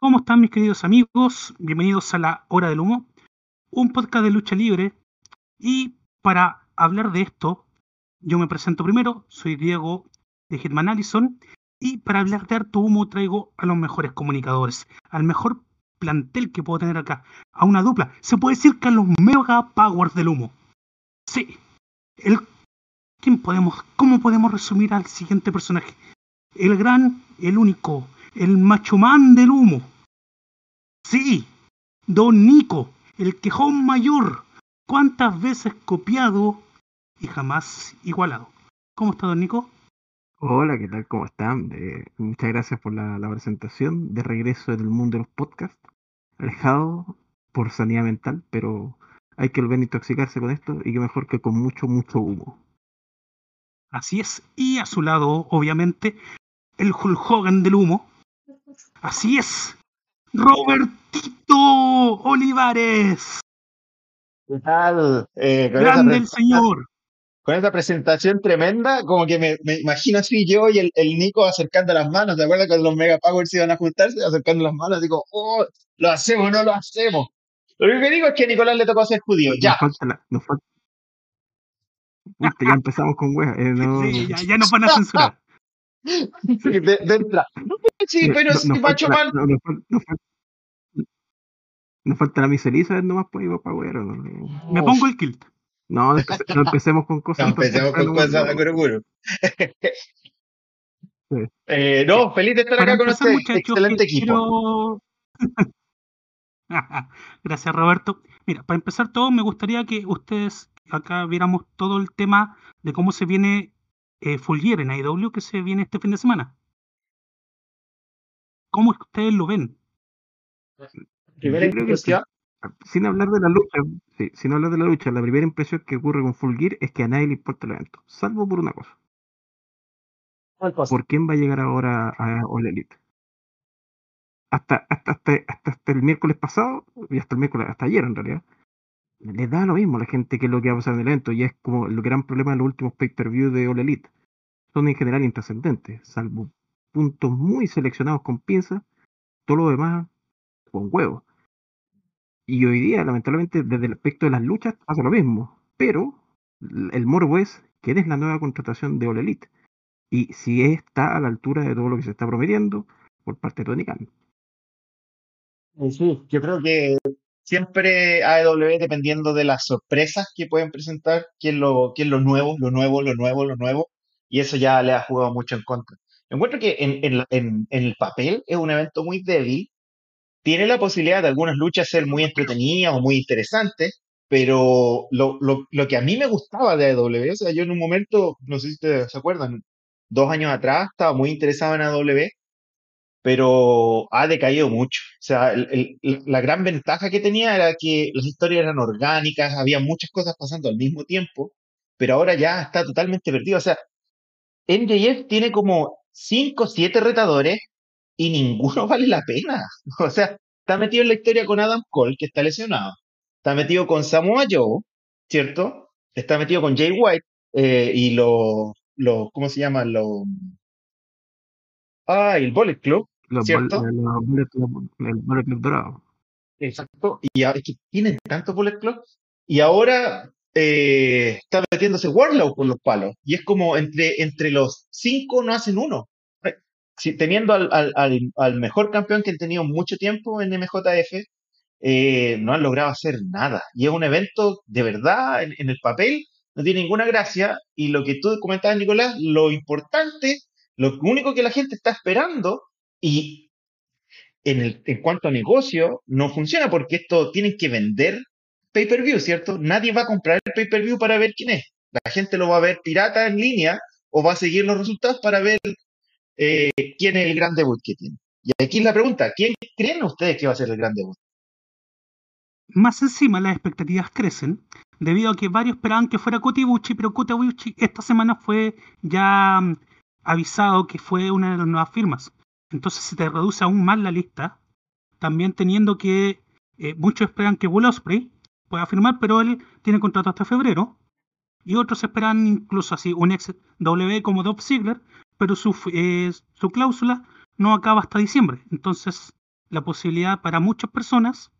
¿Cómo están mis queridos amigos? Bienvenidos a La Hora del Humo, un podcast de lucha libre. Y para hablar de esto, yo me presento primero, soy Diego de Hitman Allison. Y para hablar de harto humo traigo a los mejores comunicadores, al mejor plantel que puedo tener acá, a una dupla. Se puede decir que a los mega powers del humo. Sí. El, ¿quién podemos, ¿Cómo podemos resumir al siguiente personaje? El gran, el único, el machomán del humo. Sí, Don Nico, el quejón mayor. ¿Cuántas veces copiado y jamás igualado? ¿Cómo está Don Nico? Hola, ¿qué tal? ¿Cómo están? Eh, muchas gracias por la, la, presentación. De regreso en el mundo de los podcasts. Alejado por sanidad mental, pero hay que volver a intoxicarse con esto y que mejor que con mucho, mucho humo. Así es. Y a su lado, obviamente, el Hulk Hogan del humo. Así es. Robertito Olivares. ¿Qué tal? Eh, Grande el señor. Con esa presentación tremenda, como que me, me imagino así yo y el, el, Nico acercando las manos. ¿Te acuerdas cuando los Mega Powers iban a juntarse? Acercando las manos, digo, oh, lo hacemos, no lo hacemos. Lo único que digo es que a Nicolás le tocó ser judío. Ya. Nos falta la, nos falta... ya empezamos con wea. Eh, no... sí, ya, ya nos van a censurar. Sí, de, de entrada. Sí, pero no, si nos Macho falta, Man. no, nos, falta, nos, falta, nos falta la miseriza nomás pues para güero. No, Me pongo el kilt. no, empece- no empecemos con cosas. No, empecemos con cosas de Kurokuro. Eh, no, feliz de estar Para acá con ustedes. muchachos, Excelente equipo. Gracias, Roberto. Mira, para empezar todo, me gustaría que ustedes acá viéramos todo el tema de cómo se viene eh, en AEW que se viene este fin de semana. ¿Cómo es que ustedes lo ven? Primera creo que impresión. Sin hablar de la lucha, sí, sin hablar de la lucha, la primera impresión que ocurre con Full Gear es que a nadie le importa el evento, salvo por una cosa. ¿Cuál cosa? ¿Por quién va a llegar ahora a All Elite? Hasta, hasta, hasta, hasta, hasta el miércoles pasado, y hasta el miércoles, hasta ayer en realidad, les da lo mismo a la gente que es lo que va a pasar en el evento, y es como el gran problema de los últimos pay-per-view de All Elite. Son en general intrascendentes, salvo puntos muy seleccionados con pinzas, todo lo demás con huevos. Y hoy día, lamentablemente, desde el aspecto de las luchas pasa lo mismo. Pero el morbo es quién es la nueva contratación de All Elite. Y si está a la altura de todo lo que se está prometiendo por parte de Tony Khan. Sí, yo creo que siempre AEW, dependiendo de las sorpresas que pueden presentar, qué es lo, qué es lo nuevo, lo nuevo, lo nuevo, lo nuevo, y eso ya le ha jugado mucho en contra. Encuentro que en, en, la- en, en el papel es un evento muy débil, tiene la posibilidad de algunas luchas ser muy entretenidas o muy interesantes, pero lo, lo, lo que a mí me gustaba de AEW, o sea, yo en un momento, no sé si ustedes se acuerdan, dos años atrás estaba muy interesado en AEW, pero ha decaído mucho. O sea, la gran ventaja que tenía era que las historias eran orgánicas, había muchas cosas pasando al mismo tiempo, pero ahora ya está totalmente perdido. O sea, MJF tiene como 5 o 7 retadores y ninguno vale la pena. O sea, está metido en la historia con Adam Cole, que está lesionado. Está metido con Samoa Joe, ¿cierto? Está metido con Jay White eh, y los, los, ¿cómo se llama? Los, ah, el Bullet Club, Los, bol- ¿cierto? los Bullet Club- el Bullet Club dorado. Exacto. Y es que tienen tanto Bullet Club. Y ahora eh, está metiéndose Warlow por los palos. Y es como entre, entre los cinco no hacen uno. Eh, Si, teniendo al, al, al, al mejor campeón que han tenido mucho tiempo en MJF, eh, no han logrado hacer nada. Y es un evento de verdad, en, en el papel, no tiene ninguna gracia. Y lo que tú comentabas, Nicolás, lo importante, lo único que la gente está esperando, y en, el, en cuanto a negocio, no funciona porque esto tienen que vender pay-per-view, ¿cierto? Nadie va a comprar el pay-per-view para ver quién es. La gente lo va a ver pirata en línea o va a seguir los resultados para ver eh, quién es el gran debut que tiene. Y aquí es la pregunta, ¿quién creen ustedes que va a ser el gran debut? Más encima, las expectativas crecen debido a que varios esperaban que fuera Kota Ibushi, pero Kota Ibushi esta semana fue ya mm, avisado que fue una de las nuevas firmas. Entonces se te reduce aún más la lista, también teniendo que eh, muchos esperan que Will Ospreay pueda firmar, pero él tiene contrato hasta febrero. Y otros esperan incluso así un ex W como Dolph Ziggler, pero su, eh, su cláusula no acaba hasta diciembre. Entonces la posibilidad para muchas personas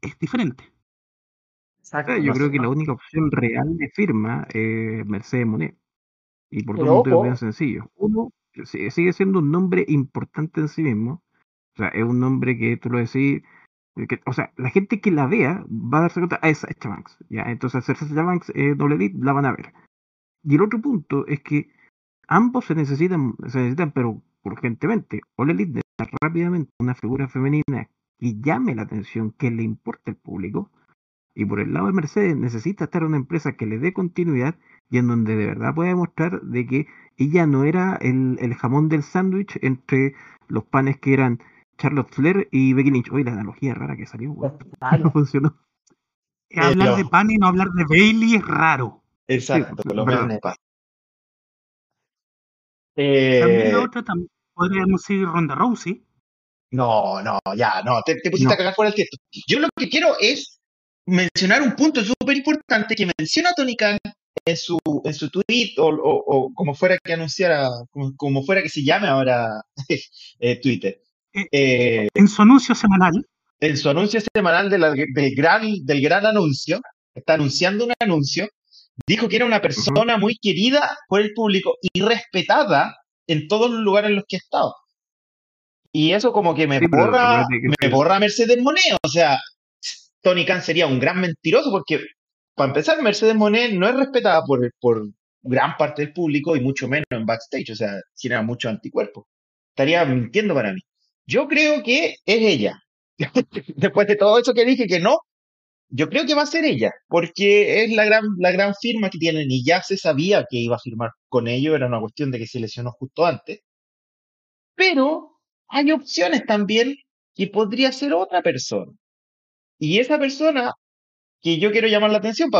es diferente. Exacto, yo creo que la única opción real de firma es Mercedes Monet. Y por dos motivos bien sencillos. Uno, sigue siendo un nombre importante en sí mismo. O sea, es un nombre que tú lo decís. o sea, la gente que la vea va a darse cuenta, ah, es Sacha Banks. ¿ya? Entonces, hacer Sacha Banks eh, doble lead, la van a ver. Y el otro punto es que ambos se necesitan, se necesitan pero urgentemente. Ole Elite necesita rápidamente una figura femenina que llame la atención, que le importe al público. Y por el lado de Mercedes necesita estar una empresa que le dé continuidad y en donde de verdad pueda demostrar de que ella no era el, el jamón del sándwich entre los panes que eran Charlotte Flair y Becky Lynch. Oye, la analogía rara que salió, no funcionó. hablar de pan y no hablar de Bailey es raro. Exacto, lo También la otra también podríamos decir Ronda Rousey. No, no, ya, no, te, pusiste a cagar fuera el texto. Yo lo que quiero es mencionar un punto súper importante que menciona Tony Khan en su, en su tweet o, o, como fuera que anunciara, como, fuera que se llame ahora eh, Twitter. Eh, eh, en su anuncio semanal. En su anuncio semanal de del, gran, del gran anuncio, está anunciando un anuncio, dijo que era una persona muy querida por el público y respetada en todos los lugares en los que he estado. Y eso como que me borra, me borra Mercedes Monet. O sea, Tony Khan sería un gran mentiroso porque para empezar, Mercedes Monet no es respetada por, gran parte del público y mucho menos en backstage, o sea, tiene mucho anticuerpo. Estaría mintiendo para mí. Yo creo que es ella. Después de todo eso que dije que no, yo creo que va a ser ella, porque es la gran, la gran firma que tienen y ya se sabía que iba a firmar con ellos, era una cuestión de que se lesionó justo antes. Pero hay opciones también que podría ser otra persona. Y esa persona que yo quiero llamar la atención,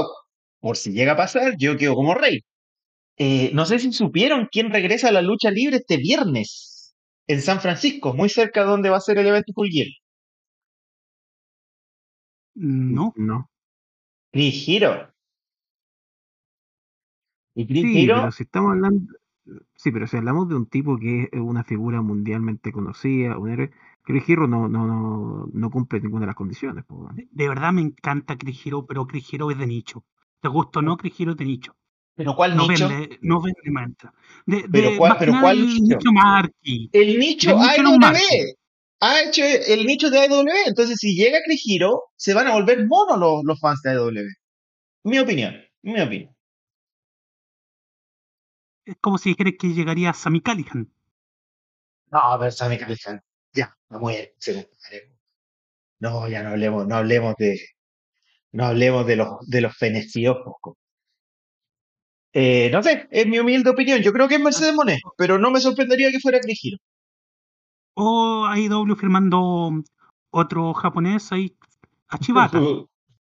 por si llega a pasar, yo quedo como rey. Eh, no sé si supieron quién regresa a la lucha libre este viernes en San Francisco, muy cerca de donde va a ser el evento Full No. No. Chris Hero. Y Chris sí, Pero si estamos hablando. Sí, pero si hablamos de un tipo que es una figura mundialmente conocida, un héroe, Chris Hero no, no, no, no cumple ninguna de las condiciones. de, verdad me encanta Chris Hero, pero Chris Hero es de nicho. ¿Te gusta o no? Chris Hero es de nicho. ¿Pero cuál nicho? no vende mantra. De, ¿Pero, cuál, pero cuál nicho? El nicho AEW. Ha hecho el nicho de AEW. Entonces, si llega Chris Hero, se van a volver monos los, los fans de AEW. Mi opinión. Mi opinión. Es como si dijeras que llegaría Sammy Callihan. No, a ver, Sammy Callihan vamos a No, ya no hablemos, no hablemos de, no hablemos de los, de los fenecidos. Eh, no sé, es mi humilde opinión. Yo creo que es Mercedes Monet, pero no me sorprendería que fuera Cris O hay doble firmando otro japonés ahí, a Chivata.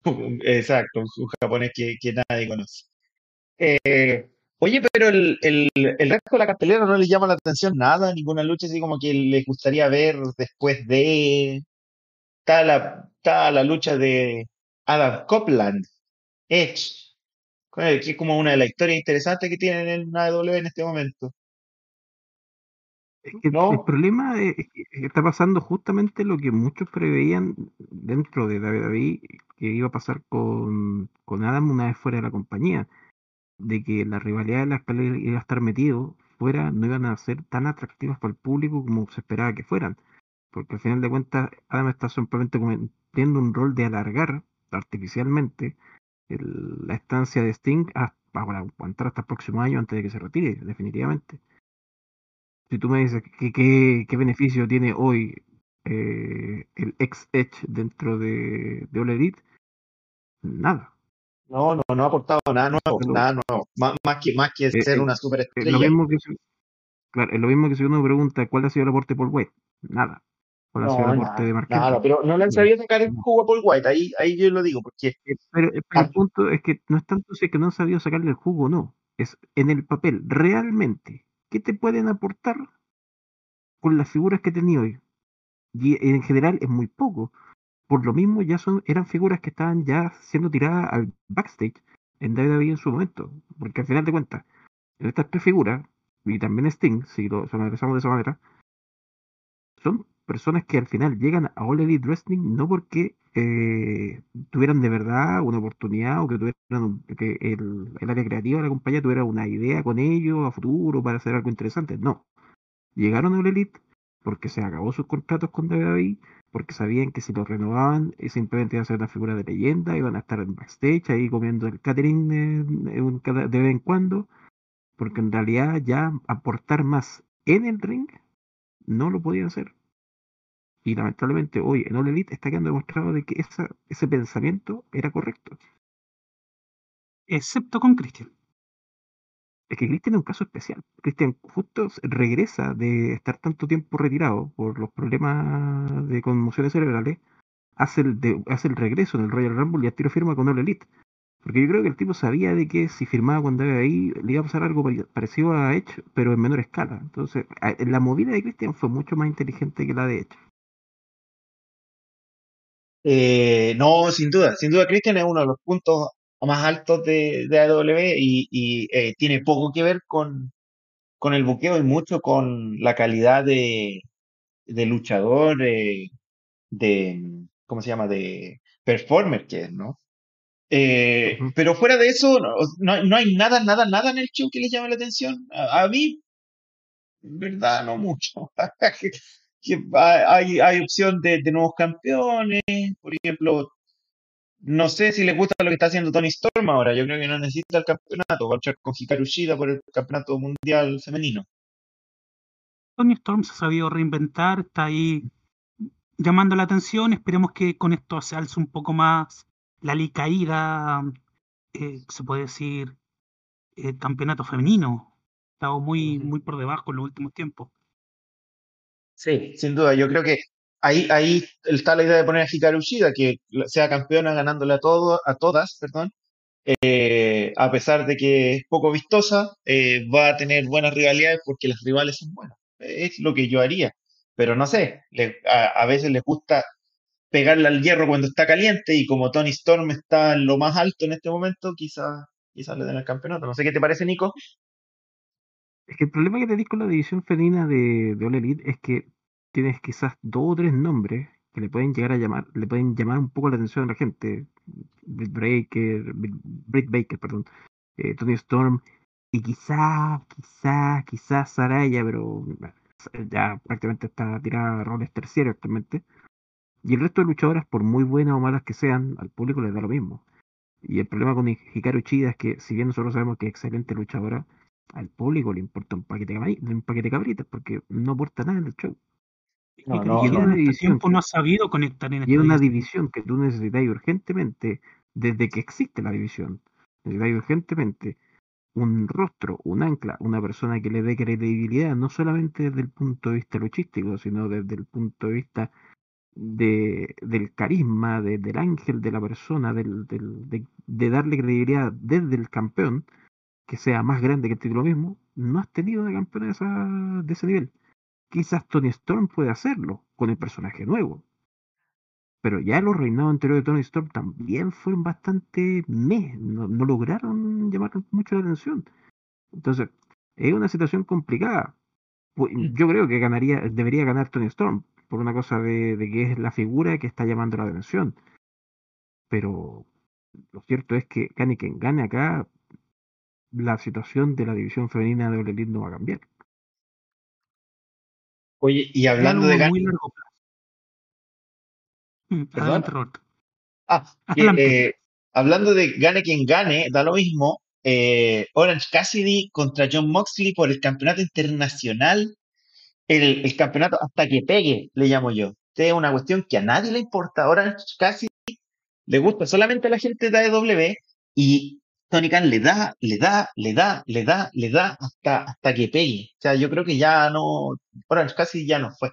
Exacto, un japonés que, que nadie conoce. Eh, Oye, pero el, el, el, resto de la cartelera no le llama la atención nada, ninguna lucha así como que les gustaría ver después de. Está la, la lucha de Adam Copland, Edge, que es como una de las historias interesantes que tienen en AEW en este momento. Es que El problema es que está pasando justamente lo que muchos preveían dentro de David David que iba a pasar con, con Adam una vez fuera de la compañía de que la rivalidad de las peleas iba a estar metido fuera, no iban a ser tan atractivas para el público como se esperaba que fueran. Porque al final de cuentas, Adam está simplemente cumpliendo un rol de alargar artificialmente la estancia de Sting hasta, para aguantar hasta el próximo año antes de que se retire, definitivamente. Si tú me dices qué beneficio tiene hoy eh, el ex Edge dentro de, de Elite, nada. No, no, no ha aportado nada nuevo, nada nuevo. Más, que, más que eh, ser eh, una superestrella. lo mismo que claro, es lo mismo que si uno pregunta cuál ha sido el aporte por White. Nada. ¿Cuál ha sido el aporte de Marquez? Nada, pero no le han sabido sacar el jugo a Paul White, ahí, ahí yo lo digo, porque... Eh, pero, el punto es que no es tanto si es que no han sabido sacarle el jugo no, es en el papel, realmente, ¿qué te pueden aportar con las figuras que he tenido hoy? Y en general es muy poco por lo mismo ya son, eran figuras que estaban ya siendo tiradas al backstage en WWE en su momento. Porque al final de cuentas, estas tres figuras, y también Sting, si lo analizamos de esa manera, son personas que al final llegan a All Elite Wrestling no porque eh, tuvieran de verdad una oportunidad o que tuvieran un- que el, el área creativa de la compañía tuviera una idea con ellos a futuro para hacer algo interesante. No. Llegaron a All Elite porque se acabó sus contratos con WWE, porque sabían que si los renovaban, eh, simplemente iban a ser una figura de leyenda, iban a estar en backstage ahí comiendo el catering de vez en cuando, porque en realidad ya aportar más en el ring no lo podían hacer. Y lamentablemente hoy en All Elite está quedando demostrado de que ese pensamiento era correcto. Excepto con Christian. Es que Christian es un caso especial. Christian justo regresa de estar tanto tiempo retirado por los problemas de conmociones cerebrales, hace el, hace el regreso en el Royal Rumble y a tiro firma con All Elite. Porque yo creo que el tipo sabía de que si firmaba cuando era ahí le iba a pasar algo pare- parecido a Edge, pero en menor escala. Entonces, la movida de Christian fue mucho más inteligente que la de Edge. Eh, no, sin duda, sin duda, Christian es uno de los puntos más altos de, de AEW y, y, eh, tiene poco que ver con, con el buqueo y mucho con la calidad de, de luchador, eh, de, ¿cómo se llama? De performer que es, ¿no? Eh, pero fuera de eso, no, no, no hay nada, nada, nada en el show que les llame la atención. A, a mí, en verdad, no mucho. Que- que hay, hay opción de, de nuevos campeones, por ejemplo, no sé si les gusta lo que está haciendo Tony Storm ahora. Yo creo que no necesita el campeonato. Va a luchar con Hikaru Shida por el campeonato mundial femenino. Tony Storm se ha sabido reinventar, está ahí llamando la atención. Esperemos que con esto se alce un poco más la licaída, eh, se puede decir, el campeonato femenino. Ha estado muy, muy por debajo en los últimos tiempos. Sí, sin duda. Yo creo que ahí, ahí está la idea de poner a Hikaru Shida, que sea campeona ganándole a, todo, a todas, perdón. Eh, a pesar de que es poco vistosa, eh, va a tener buenas rivalidades porque las rivales son buenas. Es lo que yo haría. Pero no sé, a, veces les gusta pegarle al hierro cuando está caliente y como Tony Storm está en lo más alto en este momento, quizás quizás le den el campeonato. No sé qué te parece, Nico. Es que el problema que tenéis con la división femenina de, de All Elite es que tienes quizás dos o tres nombres que le pueden llegar a llamar, le pueden llamar un poco la atención a la gente. Britt Baker, Britt Baker, perdón, eh, Tony Storm, y quizás, quizás, quizás Saraya, pero bueno, ya prácticamente está tirada a roles terciarios actualmente. Y el resto de luchadoras, por muy buenas o malas que sean, al público les da lo mismo. Y el problema con Hikaru Chida es que, si bien nosotros sabemos que es excelente luchadora, al público le importa un paquete un paquete de cabritas porque no aporta nada en el show. No, Y- no, y no. en este División tiempo no ha sabido conectar en Y una división. división que tú necesitas urgentemente, desde que existe la división, necesitas urgentemente un rostro, un ancla, una persona que le dé credibilidad, no solamente desde el punto de vista luchístico, sino desde el punto de vista de, del carisma, de- del ángel de la persona, del, del- de, de darle credibilidad desde el campeón, que sea más grande que el título mismo, no has tenido de campeón de, esa- de ese nivel. Quizás Tony Storm puede hacerlo con el personaje nuevo, pero ya los reinados anteriores de Tony Storm también fueron bastante meh, no, no lograron llamar mucho la atención. Entonces, es una situación complicada. Pu- Yo creo que ganaría, debería ganar Tony Storm, por una cosa de, de que es la figura que está llamando la atención. Pero lo cierto es que gane quien gane acá, la situación de la división femenina de Elite no va a cambiar. Oye, y hablando de muy largo plazo. Mm, ¿Perdón? Adelante. Ah, Adelante. eh, hablando de gane quien gane, da lo mismo. eh, Orange Cassidy contra John Moxley por el campeonato internacional. El, el campeonato hasta que pegue, le llamo yo. Es una cuestión que a nadie le importa. Orange Cassidy le gusta solamente a la gente de AEW y Tony Khan le da, le da, le da, le da, le da hasta, hasta que pegue. O sea, yo creo que ya no, Orange Cassidy ya no fue.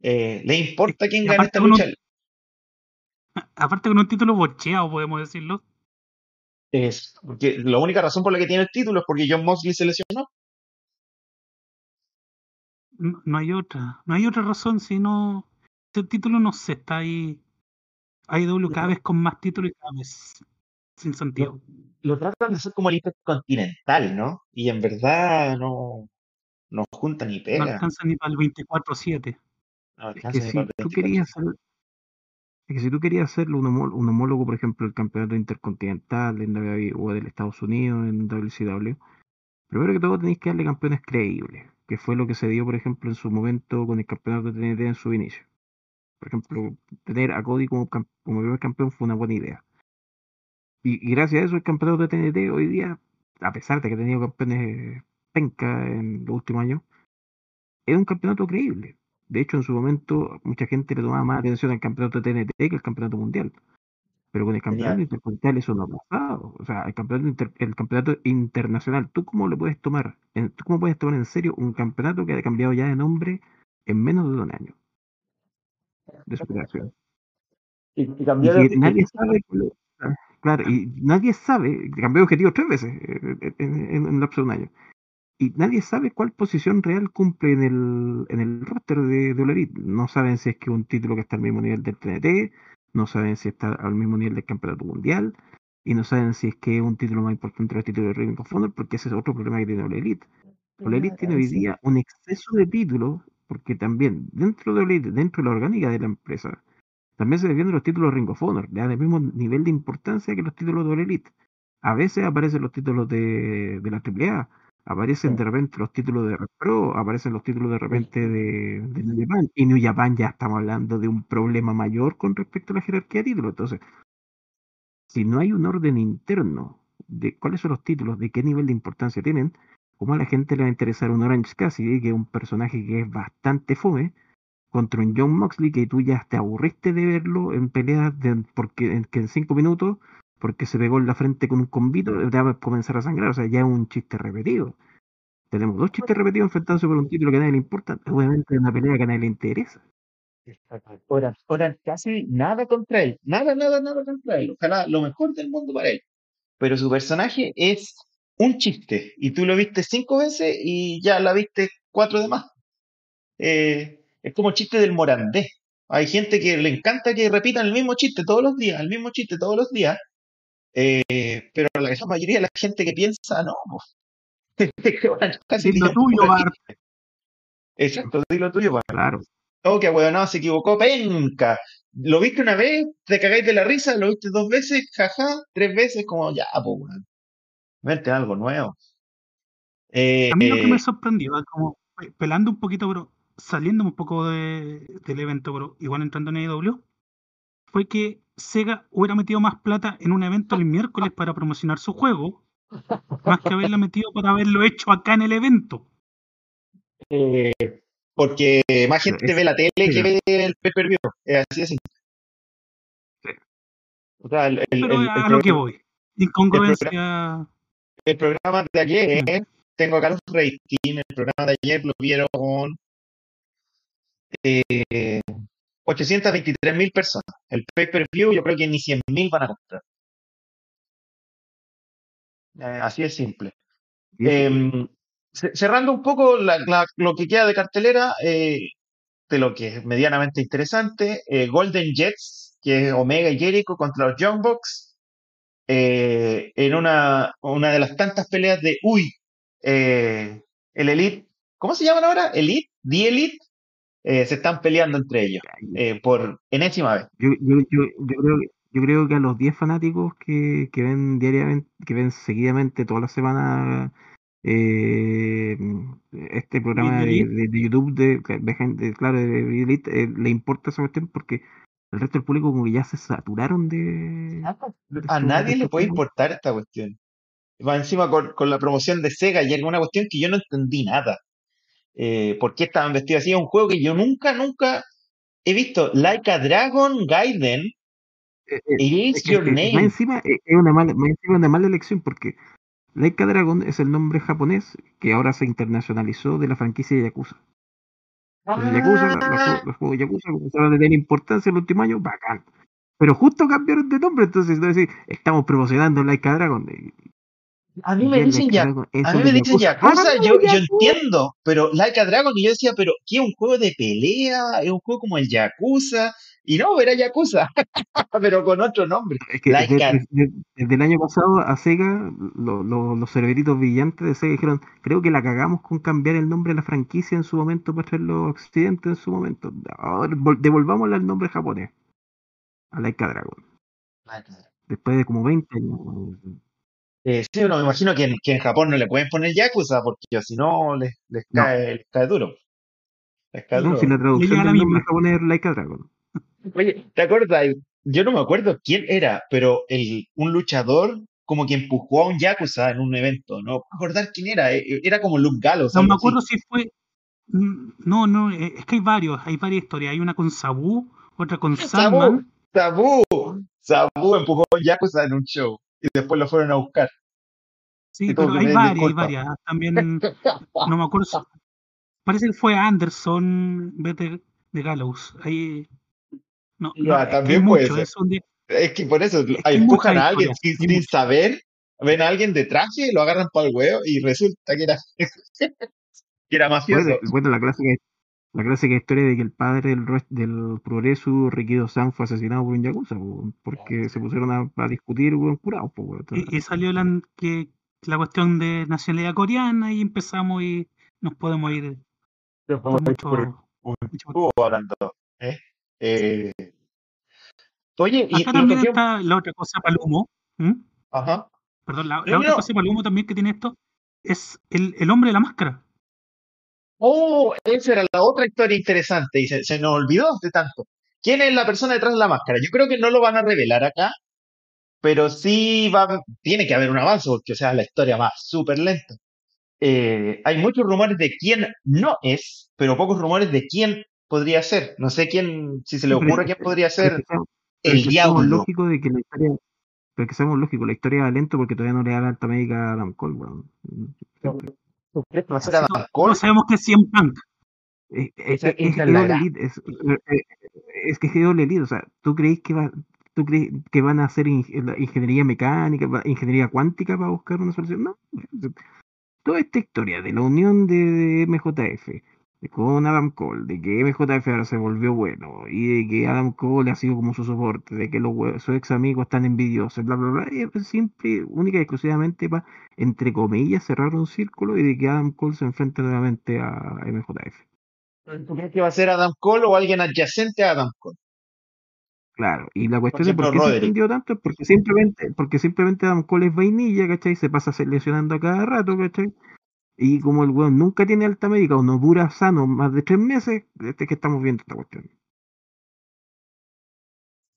Eh, ¿le importa quién aparte esta un- lucha? Aparte con un título bocheado, podemos decirlo. Es porque la única razón por la que tiene el título es porque John Moxley se lesionó. No, no hay otra. No hay otra razón, sino. Ese título no sé, está ahí. AEW cada vez con más títulos y cada vez sin sentido. Lo tratan de hacer como el intercontinental, ¿no? Y en verdad no, no junta ni No pega. alcanza ni para el 24-7. No Es alcanza que ni si para el tú 24. querías hacer, es que si tú querías hacerlo un, homó- un homólogo, por ejemplo, del campeonato intercontinental en WWE o del Estados Unidos en WCW, primero que todo tenéis que darle campeones creíbles, que fue lo que se dio, por ejemplo, en su momento con el campeonato de TNT en su inicio. Por ejemplo, tener a Cody como, como primer campeón fue una buena idea. Y, y gracias a eso el campeonato de TNT hoy día, a pesar de que ha tenido campeones penca en los últimos años, es un campeonato creíble. De hecho, en su momento, mucha gente le tomaba más atención al campeonato de TNT que al campeonato mundial. Pero con el campeonato Tenía, intercontinental eso no ha pasado. O sea, el campeonato, inter- el campeonato internacional, ¿tú cómo le puedes tomar? En, ¿Tú cómo puedes tomar en serio un campeonato que ha cambiado ya de nombre en menos de un año de su creación? y, y Y que nadie sabe, claro, y nadie sabe, cambió de objetivo tres veces eh, en, en, lapso de un año. Y nadie sabe cuál posición real cumple en el, en el roster de, de. No saben si es que un título que está al mismo nivel del TNT, no saben si está al mismo nivel del campeonato mundial, y no saben si es que es un título más importante que el título de Ring of Honor, porque ese es otro problema que tiene All Elite. All Elite tiene hoy día un exceso de títulos, porque también dentro de All Elite, dentro de la orgánica de la empresa, también se defienden los títulos de Ring of Honor, ya del mismo nivel de importancia que los títulos de Elite. A veces aparecen los títulos de, de la AAA, aparecen de repente los títulos de Red Pro, aparecen los títulos de repente de, de New Japan, y New Japan ya estamos hablando de un problema mayor con respecto a la jerarquía de títulos. Entonces, si no hay un orden interno de cuáles son los títulos, de qué nivel de importancia tienen, ¿cómo a la gente le va a interesar un Orange Cassidy, que es un personaje que es bastante fome, contra un John Moxley que tú ya te aburriste de verlo en peleas de, porque en, cinco minutos, porque se pegó en la frente con un combito, te va a comenzar a sangrar. O sea, ya es un chiste repetido. Tenemos dos chistes repetidos enfrentándose por un título que a nadie le importa. Obviamente es una pelea que a nadie le interesa. Oran, Oran casi nada contra él. Nada, nada, nada contra él. Ojalá lo mejor del mundo para él. Pero su personaje es un chiste. Y tú lo viste cinco veces y ya la viste cuatro de más. Eh, es como el chiste del morandé. Hay gente que le encanta que repitan el mismo chiste todos los días, el mismo chiste todos los días. Eh, pero la gran mayoría de la gente que piensa, no, Dilo tuyo. Bart. Exacto, dilo tuyo, Bart. Claro. Oh, que no, se equivocó, penca. Lo viste una vez, te cagáis de la risa, lo viste dos veces, jaja, tres veces, como ya, pues, weón. Vente algo nuevo. Eh, A mí lo que me sorprendió, ah, como pe- pelando un poquito, pero saliendo un poco de- del evento, pero igual entrando en AEW, fue que Sega hubiera metido más plata en un evento el miércoles para promocionar su juego, más que haberla metido para haberlo hecho acá en el evento. eh, porque más gente es- ve la tele que ve el pay-per-view. Es así de simple. Sí. O sea, el, el- Pero el- a el lo que programa- voy. Incongruencia. el programa de ayer, tengo acá los rating, el programa de ayer lo vieron eh, 823 mil personas. El pay-per-view yo creo que ni 100 mil van a comprar. Eh, así es simple. Em, ce- cerrando un poco la- la- lo que queda de cartelera, eh, de lo que es medianamente interesante, eh, Golden Jets, que es Omega y Jericho contra los Young Bucks, eh, en una, una de las tantas peleas de, uy, eh, el Elite, ¿cómo se llaman ahora? Elite, The Elite, eh, se están peleando entre ellos eh, por enésima vez. Yo, yo, yo, yo creo, que- yo creo que a los 10 fanáticos que, que ven diariamente, que ven seguidamente todas las semanas eh, este programa de, de- de YouTube de, de gente, claro, de Elite, eh, le importa esa cuestión porque el resto del público como que ya se saturaron de... A su- nadie de le puede importar esta cuestión. Va encima con, con la promoción de Sega y alguna cuestión que yo no entendí nada. Eh, ¿Por qué estaban vestidos así? Es un juego que yo nunca, nunca he visto. Like a Dragon Gaiden, Eh, eh, It is es que- your que más name. encima eh, es una mala, más encima una mala elección porque Laika Dragon es el nombre japonés que ahora se internacionalizó de la franquicia de Yakuza. Los, Ah, juegos- los juegos Yakuza comenzaron a tener importancia en el último año, bacán. Pero justo cambiaron de nombre, entonces es decir, estamos promocionando Laika Dragon. A mí me dicen Like ya, a mí me dicen Yakuza. Yakuza, ¡Háganlo, yo, entiendo, pero Like a Dragon, y yo decía, pero ¿qué? ¿Un juego de pelea? ¿Es un juego como el Yakuza? Y no, era Yakuza, pero con otro nombre. Es que Like a desde el año pasado a Sega, lo- lo- los cerebritos brillantes de Sega dijeron, creo que la cagamos con cambiar el nombre de la franquicia en su momento para traerlo a Occidente en su momento. Ahora vol- devolvámosle el nombre japonés, a Like a Dragon, después de como 20 años. Eh, sí, no, me imagino que en, que en Japón no le pueden poner Yakuza, porque si no les, les No. cae, les cae duro. Les cae No, duro. si la traducción del nombre es Like a Dragon. Oye, ¿te acuerdas? Yo no me acuerdo quién era, pero el, un luchador como que empujó a un Yakuza en un evento. No puedo acordar quién era. eh, Era como Luke Gallows, No me así. acuerdo si fue. No, no, eh, es que hay varios, hay varias historias. Hay una con Sabu, otra con Sabu, Sandman. Sabu, Sabu empujó a un Yakuza en un show y después lo fueron a buscar. Sí, pero hay varias, hay varias. También, no me acuerdo. si- Parece que fue Anderson vez de, Gallows. Ahí. No, no, también puede mucho. ser. Es un día- Es que por eso Es que hay empujan a alguien sin, saber, ven a alguien de traje, lo agarran para el huevo y resulta que era, que era mafioso. Bueno, bueno, la clásica, la clásica historia de que el padre del, del progreso, Rikido San, fue asesinado por un Yakuza, po, porque se pusieron a, a discutir, weón, curados, po. Y, y salió la, que, la cuestión de nacionalidad coreana y empezamos y nos podemos ir por mucho. un mucho- hablando. ¿eh? Eh, oye, y, Acá y también toqué- está la otra cosa para el humo. ¿m? Ajá. Perdón, la, la otra cosa para el humo también que tiene esto es el, el hombre de la máscara. Oh, esa era la otra historia interesante y se, se nos olvidó de tanto. ¿Quién es la persona detrás de la máscara? Yo creo que no lo van a revelar acá, pero sí va, tiene que haber un avance porque, o sea, la historia va súper lenta. Eh, hay muchos rumores de quién no es, pero pocos rumores de quién podría ser. No sé quién, si se le ocurre quién podría ser pero el que diablo. lógico de que la historia, pero que seamos lógicos, la historia va lento porque todavía no le da la alta médica a Adam Cole, weón. Siempre. ¿Tú crees que va a ser Así Adam to- Cole? todos sabemos que es CM Punk. Es, es, Esa- es, eh, es que es Elite, o sea, ¿tú crees que va, tú crees que van a hacer ingeniería mecánica, ingeniería cuántica para buscar una solución? No. Toda esta historia de la unión de, de MJF con Adam Cole, de que MJF ahora se volvió bueno y de que Adam Cole ha sido como su soporte, de que los sus ex amigos están envidiosos, bla, bla, bla, y es simple, única y exclusivamente para, entre comillas, cerrar un círculo y de que Adam Cole se enfrente nuevamente a MJF. ¿Tú crees que va a ser Adam Cole o alguien adyacente a Adam Cole? Claro, y la cuestión de ejemplo, por qué se entendió tanto es porque simplemente, porque simplemente Adam Cole es vainilla, ¿cachai? Se pasa seleccionando a cada rato, ¿cachai? Y como el weón nunca tiene alta médica o no dura sano más de tres meses, este que estamos viendo esta cuestión.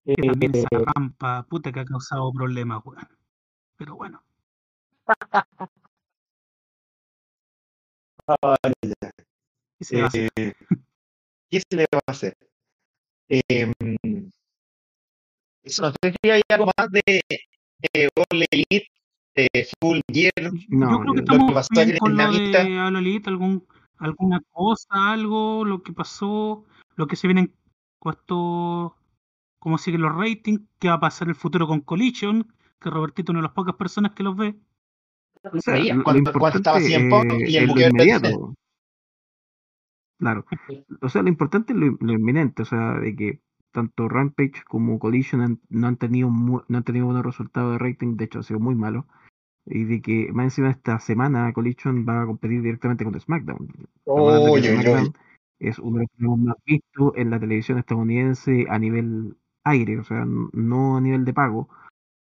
Que también esa rampa, puta que ha causado problemas, weón. Pero bueno. ¿qué se? Eh, ¿Qué se le va a hacer? Eh, eso, no sé si hay algo más de eh, All Elite, eh, Full Gear. No, yo creo que estamos pasó bien ayer con lo de All Elite, algún, alguna cosa, algo, lo que pasó, lo que se viene en cuanto cómo siguen los ratings, qué va a pasar en el futuro con Collision, que Robertito es una de las pocas personas que los ve. o sea, Veía lo, lo cuando, cuando estaba importante CM Punk eh, y el lo inmediato. Claro. O sea, lo importante es lo, lo inminente, o sea, de que tanto Rampage como Collision han- no han tenido mu- no han tenido buenos resultados de rating, de hecho ha sido muy malo. Y de que más encima esta semana Collision va a competir directamente contra SmackDown. SmackDown es uno de los programas más vistos en la televisión estadounidense a nivel aire, o sea, no a nivel de pago.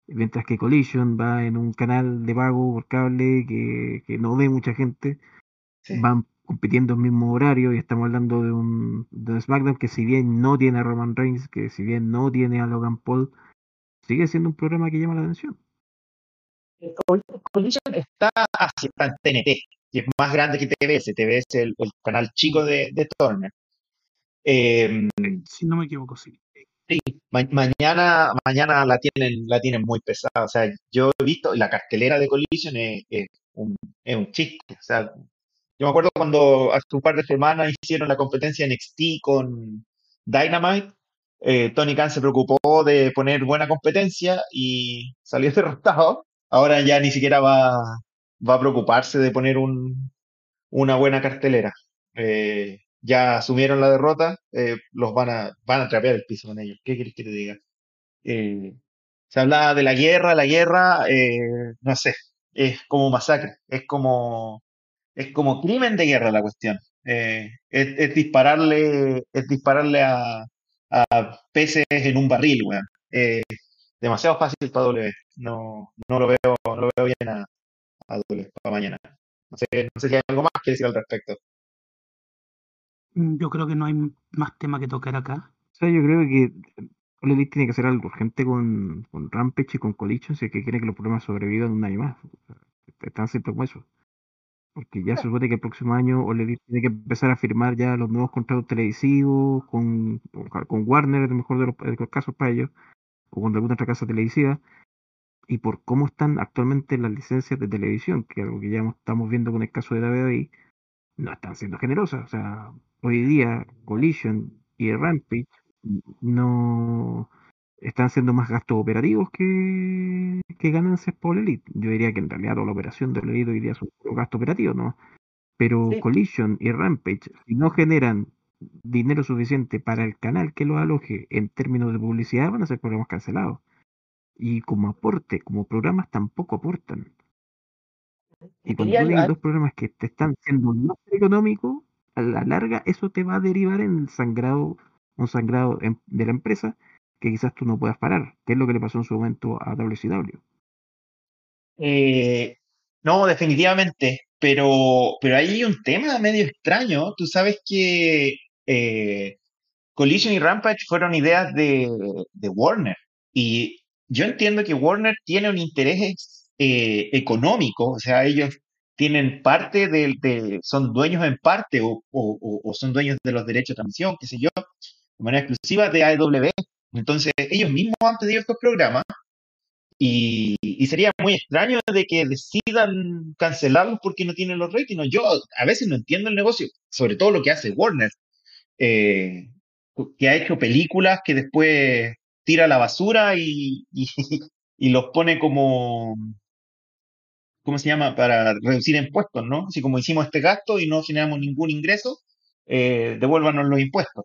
Mientras que Collision va en un canal de pago por cable que, que no ve mucha gente Sí. van compitiendo en el mismo horario y estamos hablando de un, de un SmackDown que si bien no tiene a Roman Reigns, que si bien no tiene a Logan Paul, sigue siendo un programa que llama la atención. Collision está así, está en TNT, y es más grande que TBS. TBS es el, el canal chico de, de Turner. Eh, Si no me equivoco, sí. ma- mañana, mañana la tienen, la tienen muy pesada. O sea, yo he visto la cartelera de Collision es, es un, es un chiste. O sea, yo me acuerdo cuando hace un par de semanas hicieron la competencia NXT con Dynamite. eh, Tony Khan se preocupó de poner buena competencia y salió derrotado. Ahora ya ni siquiera va, va a preocuparse de poner un, una buena cartelera. Eh, ya asumieron la derrota, eh, los van a, van a trapear el piso con ellos. ¿Qué quieres que te diga? Eh, se hablaba de la guerra, la guerra, no sé, es como masacre, es como, es como crimen de guerra la cuestión. Es, es dispararle, es dispararle a, a peces en un barril, weón. Demasiado fácil para W. No, no lo veo, no lo veo bien a, a W para mañana. No sé, no sé si hay algo más que decir al respecto. Mm, Yo creo que no hay más tema que tocar acá. O sea, yo creo que Elite tiene que hacer algo urgente con, con Rampage y con Collision si es que quiere que los problemas sobrevivan un año más. O sea, es tan simple como eso. Porque ya se supone que el próximo año Elite tiene que empezar a firmar ya los nuevos contratos televisivos con, con Warner, el mejor de los, de los casos para ellos, con alguna otra casa televisiva. Y por cómo están actualmente las licencias de televisión, que es algo que ya estamos viendo con el caso de WWE, no están siendo generosas. O sea, hoy día Collision y Rampage no están siendo más gastos operativos que, que ganancias por Elite. Yo diría que en realidad toda la operación de Elite hoy día son puro gasto operativo, ¿no? Pero Sí. Collision y Rampage, si no generan dinero suficiente para el canal que los aloje en términos de publicidad, van a ser programas cancelados. Y como aporte, como programas tampoco aportan. Y cuando tú tienes dos programas que te están siendo más económicos, a la larga eso te va a derivar en sangrado, un sangrado en- de la empresa que quizás tú no puedas parar, que es lo que le pasó en su momento a WCW. Eh, no, definitivamente, pero, pero ahí hay un tema medio extraño. Tú sabes que eh, Collision y Rampage fueron ideas de, de Warner y yo entiendo que Warner tiene un interés eh, económico, o sea, ellos tienen parte del, de, son dueños en parte o, son dueños de los derechos de transmisión, qué sé yo, de manera exclusiva de AEW. Entonces, ellos mismos han pedido estos programas y, y sería muy extraño de que decidan cancelarlos porque no tienen los ratings. Yo a veces no entiendo el negocio, sobre todo lo que hace Warner, eh, que ha hecho películas que después tira a la basura y, y, y los pone como, ¿cómo se llama? Para reducir impuestos, ¿no? Así como hicimos este gasto y no generamos ningún ingreso, eh, devuélvanos los impuestos.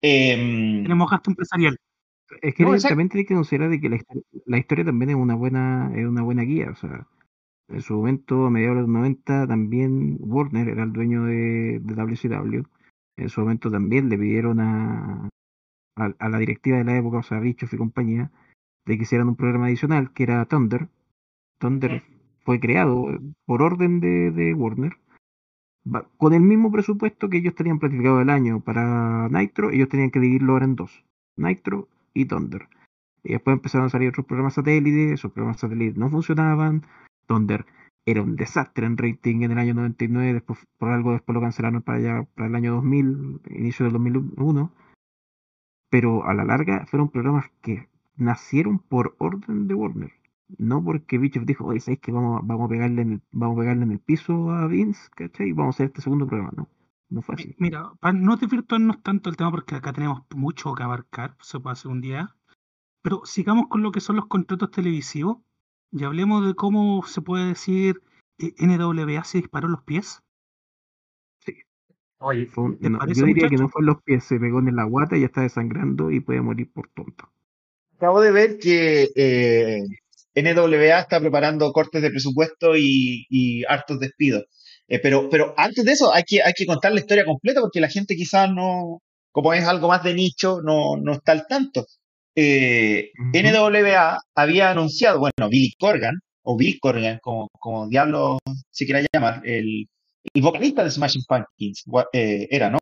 Em, Tenemos gasto empresarial. Es que No, también tienes que considerar de que la historia también es una buena, es una buena guía. O sea, en su momento, a mediados de los 90, también Warner era el dueño de, de WCW. En su momento también le pidieron a, a, a la directiva de la época, o sea, a Bischoff y compañía, de que hicieran un programa adicional que era Thunder. Thunder fue creado por orden de, de Warner, con el mismo presupuesto que ellos tenían planificado el año para Nitro, ellos tenían que dividirlo ahora en dos, Nitro y Thunder. Y después empezaron a salir otros programas satélites, esos programas satélites no funcionaban, Thunder era un desastre en rating en el año 99, después por algo después lo cancelaron para allá, para el año 2000, inicio del 2001, pero a la larga fueron programas que nacieron por orden de Warner. No porque Bischoff dijo, oye, ¿sabéis que vamos, vamos, a pegarle en el, vamos a pegarle en el piso a Vince, ¿cachai? Y vamos a hacer este segundo programa, no. No fue así. Mira, para no desvirtuarnos tanto el tema, porque acá tenemos mucho que abarcar, se puede hacer un día, pero sigamos con lo que son los contratos televisivos y hablemos de cómo se puede decir NWA se disparó en los pies. Oye, Fue un- ¿Te no, parece, yo diría que no fue en los pies, se pegó en la guata y ya está desangrando y puede morir por tonto. Acabo de ver que eh, NWA está preparando cortes de presupuesto y, y hartos despidos. Eh, pero, pero antes de eso hay que, hay que contar la historia completa porque la gente quizás no, como es algo más de nicho, no, no está al tanto. Eh. NWA había anunciado, bueno, Billy Corgan, o Bill Corgan, como, como diablo se quiera llamar, el, el vocalista de Smashing Pumpkins, eh, era, ¿no?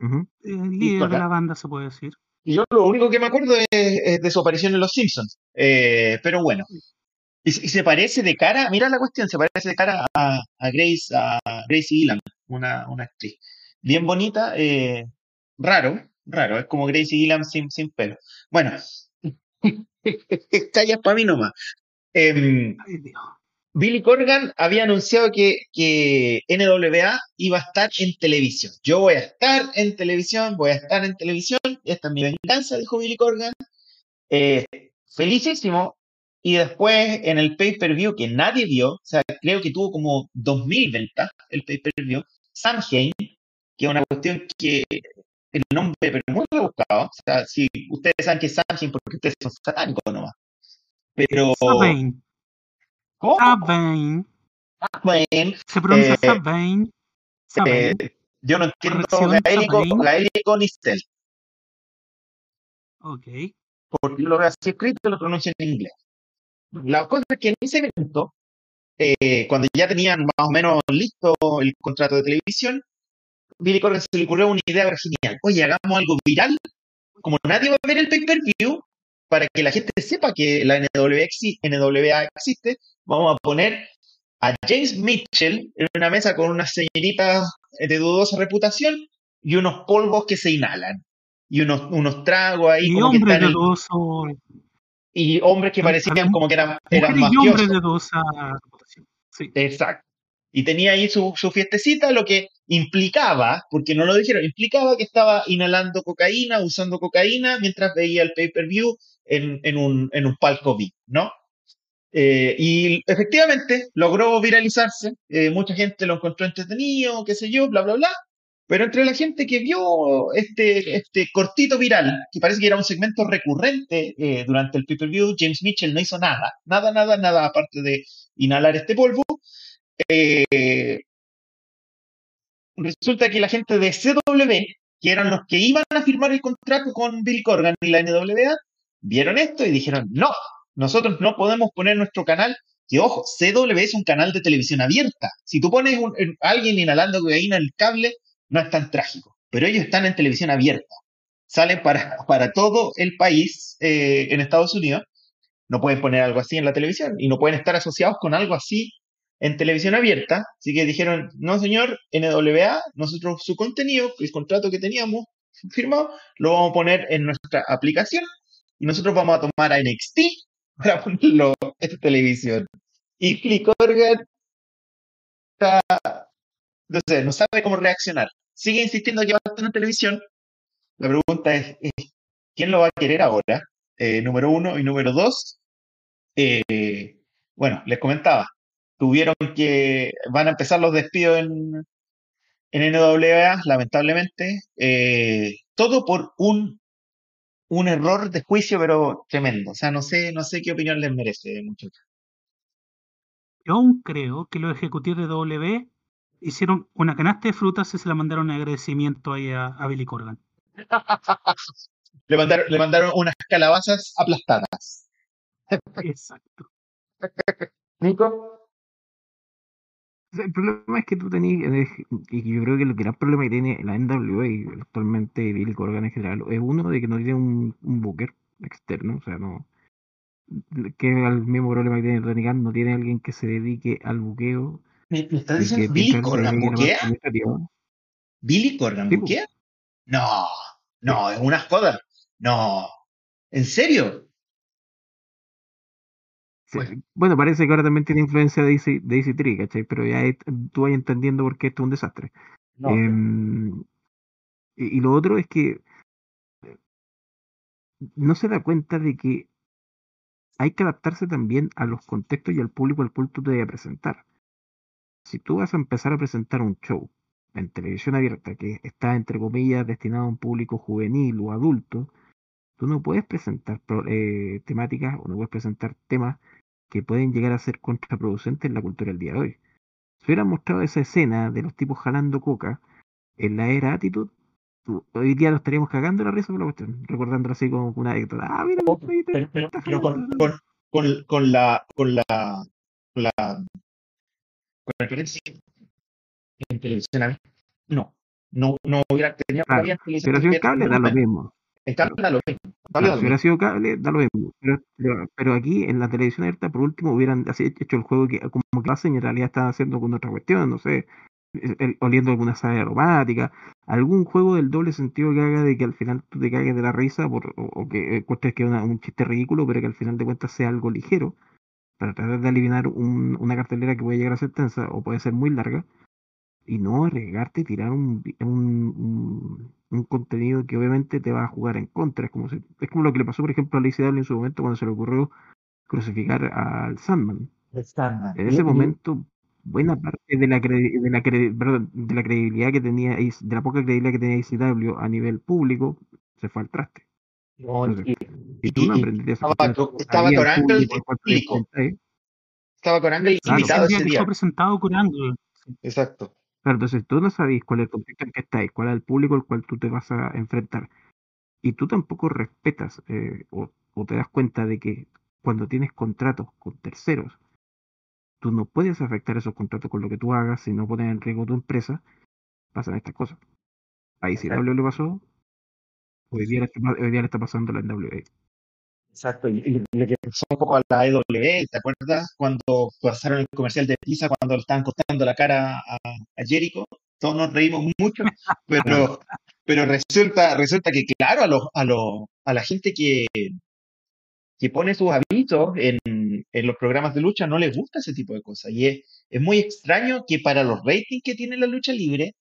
Eh, Ujú. líder de la banda, se puede decir. Y yo lo único que me acuerdo es, es de su aparición en Los Simpsons. Eh, pero bueno. Y, se- y se parece de cara, mira la cuestión, se parece de cara a, a Grace, a Grace Gillan, una, una actriz. Bien bonita, eh, raro, raro, es como Grace Gillan sin, sin pelo. Bueno, callas para mí nomás. Em. Billy Corgan había anunciado que, que NWA iba a estar en televisión. Yo voy a estar en televisión, voy a estar en televisión. Esta es mi venganza, dijo Billy Corgan. Eh, felicísimo. Y después en el pay-per-view que nadie vio, o sea, creo que tuvo como 2.000 ventas el pay-per-view, Samhain, que es una cuestión que el nombre, pero muy rebuscado. O sea, si ustedes saben que es Samhain porque ustedes son satánicos nomás. Pero. ¿Cómo? Samhain, Se pronuncia Eh, eh, yo no entiendo gaélico, gaélico ni cel, Ok. porque lo veo así escrito lo pronuncio en inglés. La cosa es que en ese evento, eh, cuando ya tenían más o menos listo el contrato de televisión, Billy Corgan se le ocurrió una idea genial. Oye, hagamos algo viral, como nadie va a ver el pay-per-view, para que la gente sepa que la NWA, exi- NWA existe, vamos a poner a James Mitchell en una mesa con unas señoritas de dudosa reputación y unos polvos que se inhalan. Y unos, unos tragos ahí Y como que hombres están de en- dudoso. y hombres que parecían como que eran, eran Mujeres y hombres mafiosos. de dudosa reputación. Sí. Exacto. Y tenía ahí su, su fiestecita, lo que implicaba, porque no lo dijeron, implicaba que estaba inhalando cocaína, usando cocaína, mientras veía el pay-per-view en, en, un, en un palco VIP, ¿no? Eh, y efectivamente logró viralizarse, eh, mucha gente lo encontró entretenido, qué sé yo, bla, bla, bla, pero entre la gente que vio este, este cortito viral, que parece que era un segmento recurrente eh, durante el pay-per-view, James Mitchell no hizo nada, nada, nada, nada, aparte de inhalar este polvo, eh, resulta que la gente de CW, que eran los que iban a firmar el contrato con Bill Corgan y la NWA, vieron esto y dijeron, no, nosotros no podemos poner nuestro canal, que ojo, CW es un canal de televisión abierta. Si tú pones a alguien inhalando cocaína en el cable, no es tan trágico, pero ellos están en televisión abierta. Salen para, para todo el país eh, en Estados Unidos. No pueden poner algo así en la televisión y no pueden estar asociados con algo así en televisión abierta. Así que dijeron, no señor, NWA, nosotros su contenido, el contrato que teníamos firmado, lo vamos a poner en nuestra aplicación y nosotros vamos a tomar a NXT para ponerlo en televisión. Y Billy Corgan está, no sabe cómo reaccionar. Sigue insistiendo que va a estar televisión. La pregunta es, es, ¿quién lo va a querer ahora? Eh, número uno y número dos. eh, bueno, les comentaba, tuvieron que, van a empezar los despidos en, en NWA, lamentablemente, eh, todo por un, un error de juicio, pero tremendo. O sea, no sé, no sé qué opinión les merece, muchachos. Yo aún creo que los ejecutivos de W hicieron una canasta de frutas y se la mandaron en agradecimiento ahí a, a Billy Corgan. Le mandaron, le mandaron unas calabazas aplastadas. Exacto. Nico. El problema es que tú tenías, eh, y yo creo que el gran problema que tiene la NWA y actualmente Bill Corgan en general, es uno de que no tiene un, un booker externo, o sea, no. Que es el mismo problema que tiene Tony Khan, no tiene alguien que se dedique al buqueo. ¿Me, me estás diciendo Billy Corgan buquea? ¿Billy Corgan po. buquea? No, no, es una joda. No. ¿En serio? Bueno. Bueno, parece que ahora también tiene influencia de Easy, de Easy Tree, ¿cachai? Pero ya es- tú vas entendiendo por qué esto es un desastre. No. Em, y, y lo otro es que no se da cuenta de que hay que adaptarse también a los contextos y al público al cual tú te debes presentar. Si tú vas a empezar a presentar un show en televisión abierta que está, entre comillas, destinado a un público juvenil o adulto, tú no puedes presentar eh, temáticas o no puedes presentar temas que pueden llegar a ser contraproducentes en la cultura del día de hoy. Si hubieran mostrado esa escena de los tipos jalando coca en la era Attitude, hoy día nos estaríamos cagando la risa por la cuestión, recordándolo así como una anécdota. Ah, mira, Pero, pero- pero con, jalando. con, con, con la con la con la con la en televisión no no no hubiera tenido Claro, en Si abierta cable, da lo mismo. En cable da lo mismo. En cable da Claro, lo si hubiera sido cable, da lo mismo. Pero, pero, pero aquí en la televisión abierta, por último, hubieran hecho el juego que como que hacen y en realidad están haciendo con otra cuestión, no sé, el- oliendo alguna sal aromática, algún juego del doble sentido que haga de que al final tú te cagues de la risa por, o, o que encuentres que es un chiste ridículo, pero que al final de cuentas sea algo ligero, para tratar de eliminar un- una cartelera que puede llegar a ser tensa o puede ser muy larga, y no arriesgarte y tirar un, vi- un, un, un contenido que obviamente te va a jugar en contra. Es como, si- es como lo que le pasó, por ejemplo, a Daly en su momento cuando se le ocurrió crucificar al Sandman. El Sandman. En ese momento, buena parte de la, de la, credi- perdón, de la credibilidad que tenía, de la poca credibilidad que tenía ACW a nivel público, se fue al traste. no, Entonces, y- Y tú no aprendiste estaba to- estaba público. enfrentáis. estaba con Claro. invitado Ese día fue presentado con Angle. Exacto. Claro, entonces tú no sabes cuál es el contexto en que estáis, cuál es el público al cual tú te vas a enfrentar. Y tú tampoco respetas eh, o, o te das cuenta de que cuando tienes contratos con terceros, tú no puedes afectar esos contratos con lo que tú hagas si no pones en riesgo tu empresa, pasan estas cosas. Ahí si. W le pasó, hoy día, le está, hoy día le está pasando la NWA. Exacto, y, y lo que un poco a la EW, ¿te acuerdas? Cuando pasaron el comercial de pizza, cuando le estaban cortando la cara a, a Jericho, todos nos reímos mucho, pero, pero resulta, resulta que, claro, a, los, a, los, a la gente que, que pone sus avisos en, en los programas de lucha no les gusta ese tipo de cosas. Y es, es muy extraño que para los ratings que tiene la lucha libre,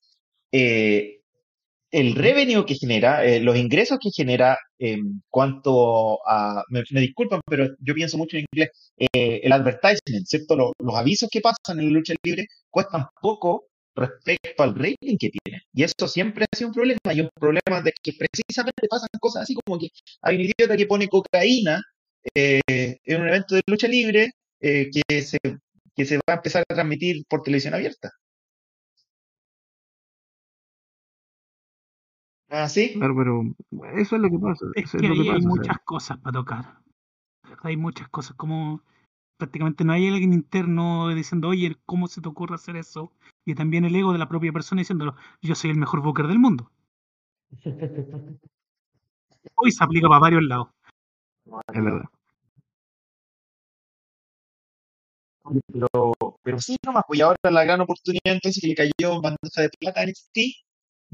eh, el revenue que genera, eh, los ingresos que genera en cuanto a, me, me disculpan, pero yo pienso mucho en inglés, eh, el advertisement, ¿cierto? Los, los avisos que pasan en la lucha libre cuestan poco respecto al rating que tienen. Y eso siempre ha sido un problema. Y un problema de que precisamente pasan cosas así como que hay un idiota que pone cocaína eh, en un evento de lucha libre eh, que, se, que se va a empezar a transmitir por televisión abierta. ¿Ah, sí? Claro, pero eso es lo que pasa. Es que es lo que ahí hay muchas cosas para tocar. Hay muchas cosas, como prácticamente no hay alguien interno diciendo, oye, ¿cómo se te ocurre hacer eso? Y también el ego de la propia persona diciéndolo, yo soy el mejor booker del mundo. Hoy se aplica para varios lados. es verdad. Pero, pero sí, nomás, pues y ahora la gran oportunidad entonces que le cayó bandeja de plata a NXT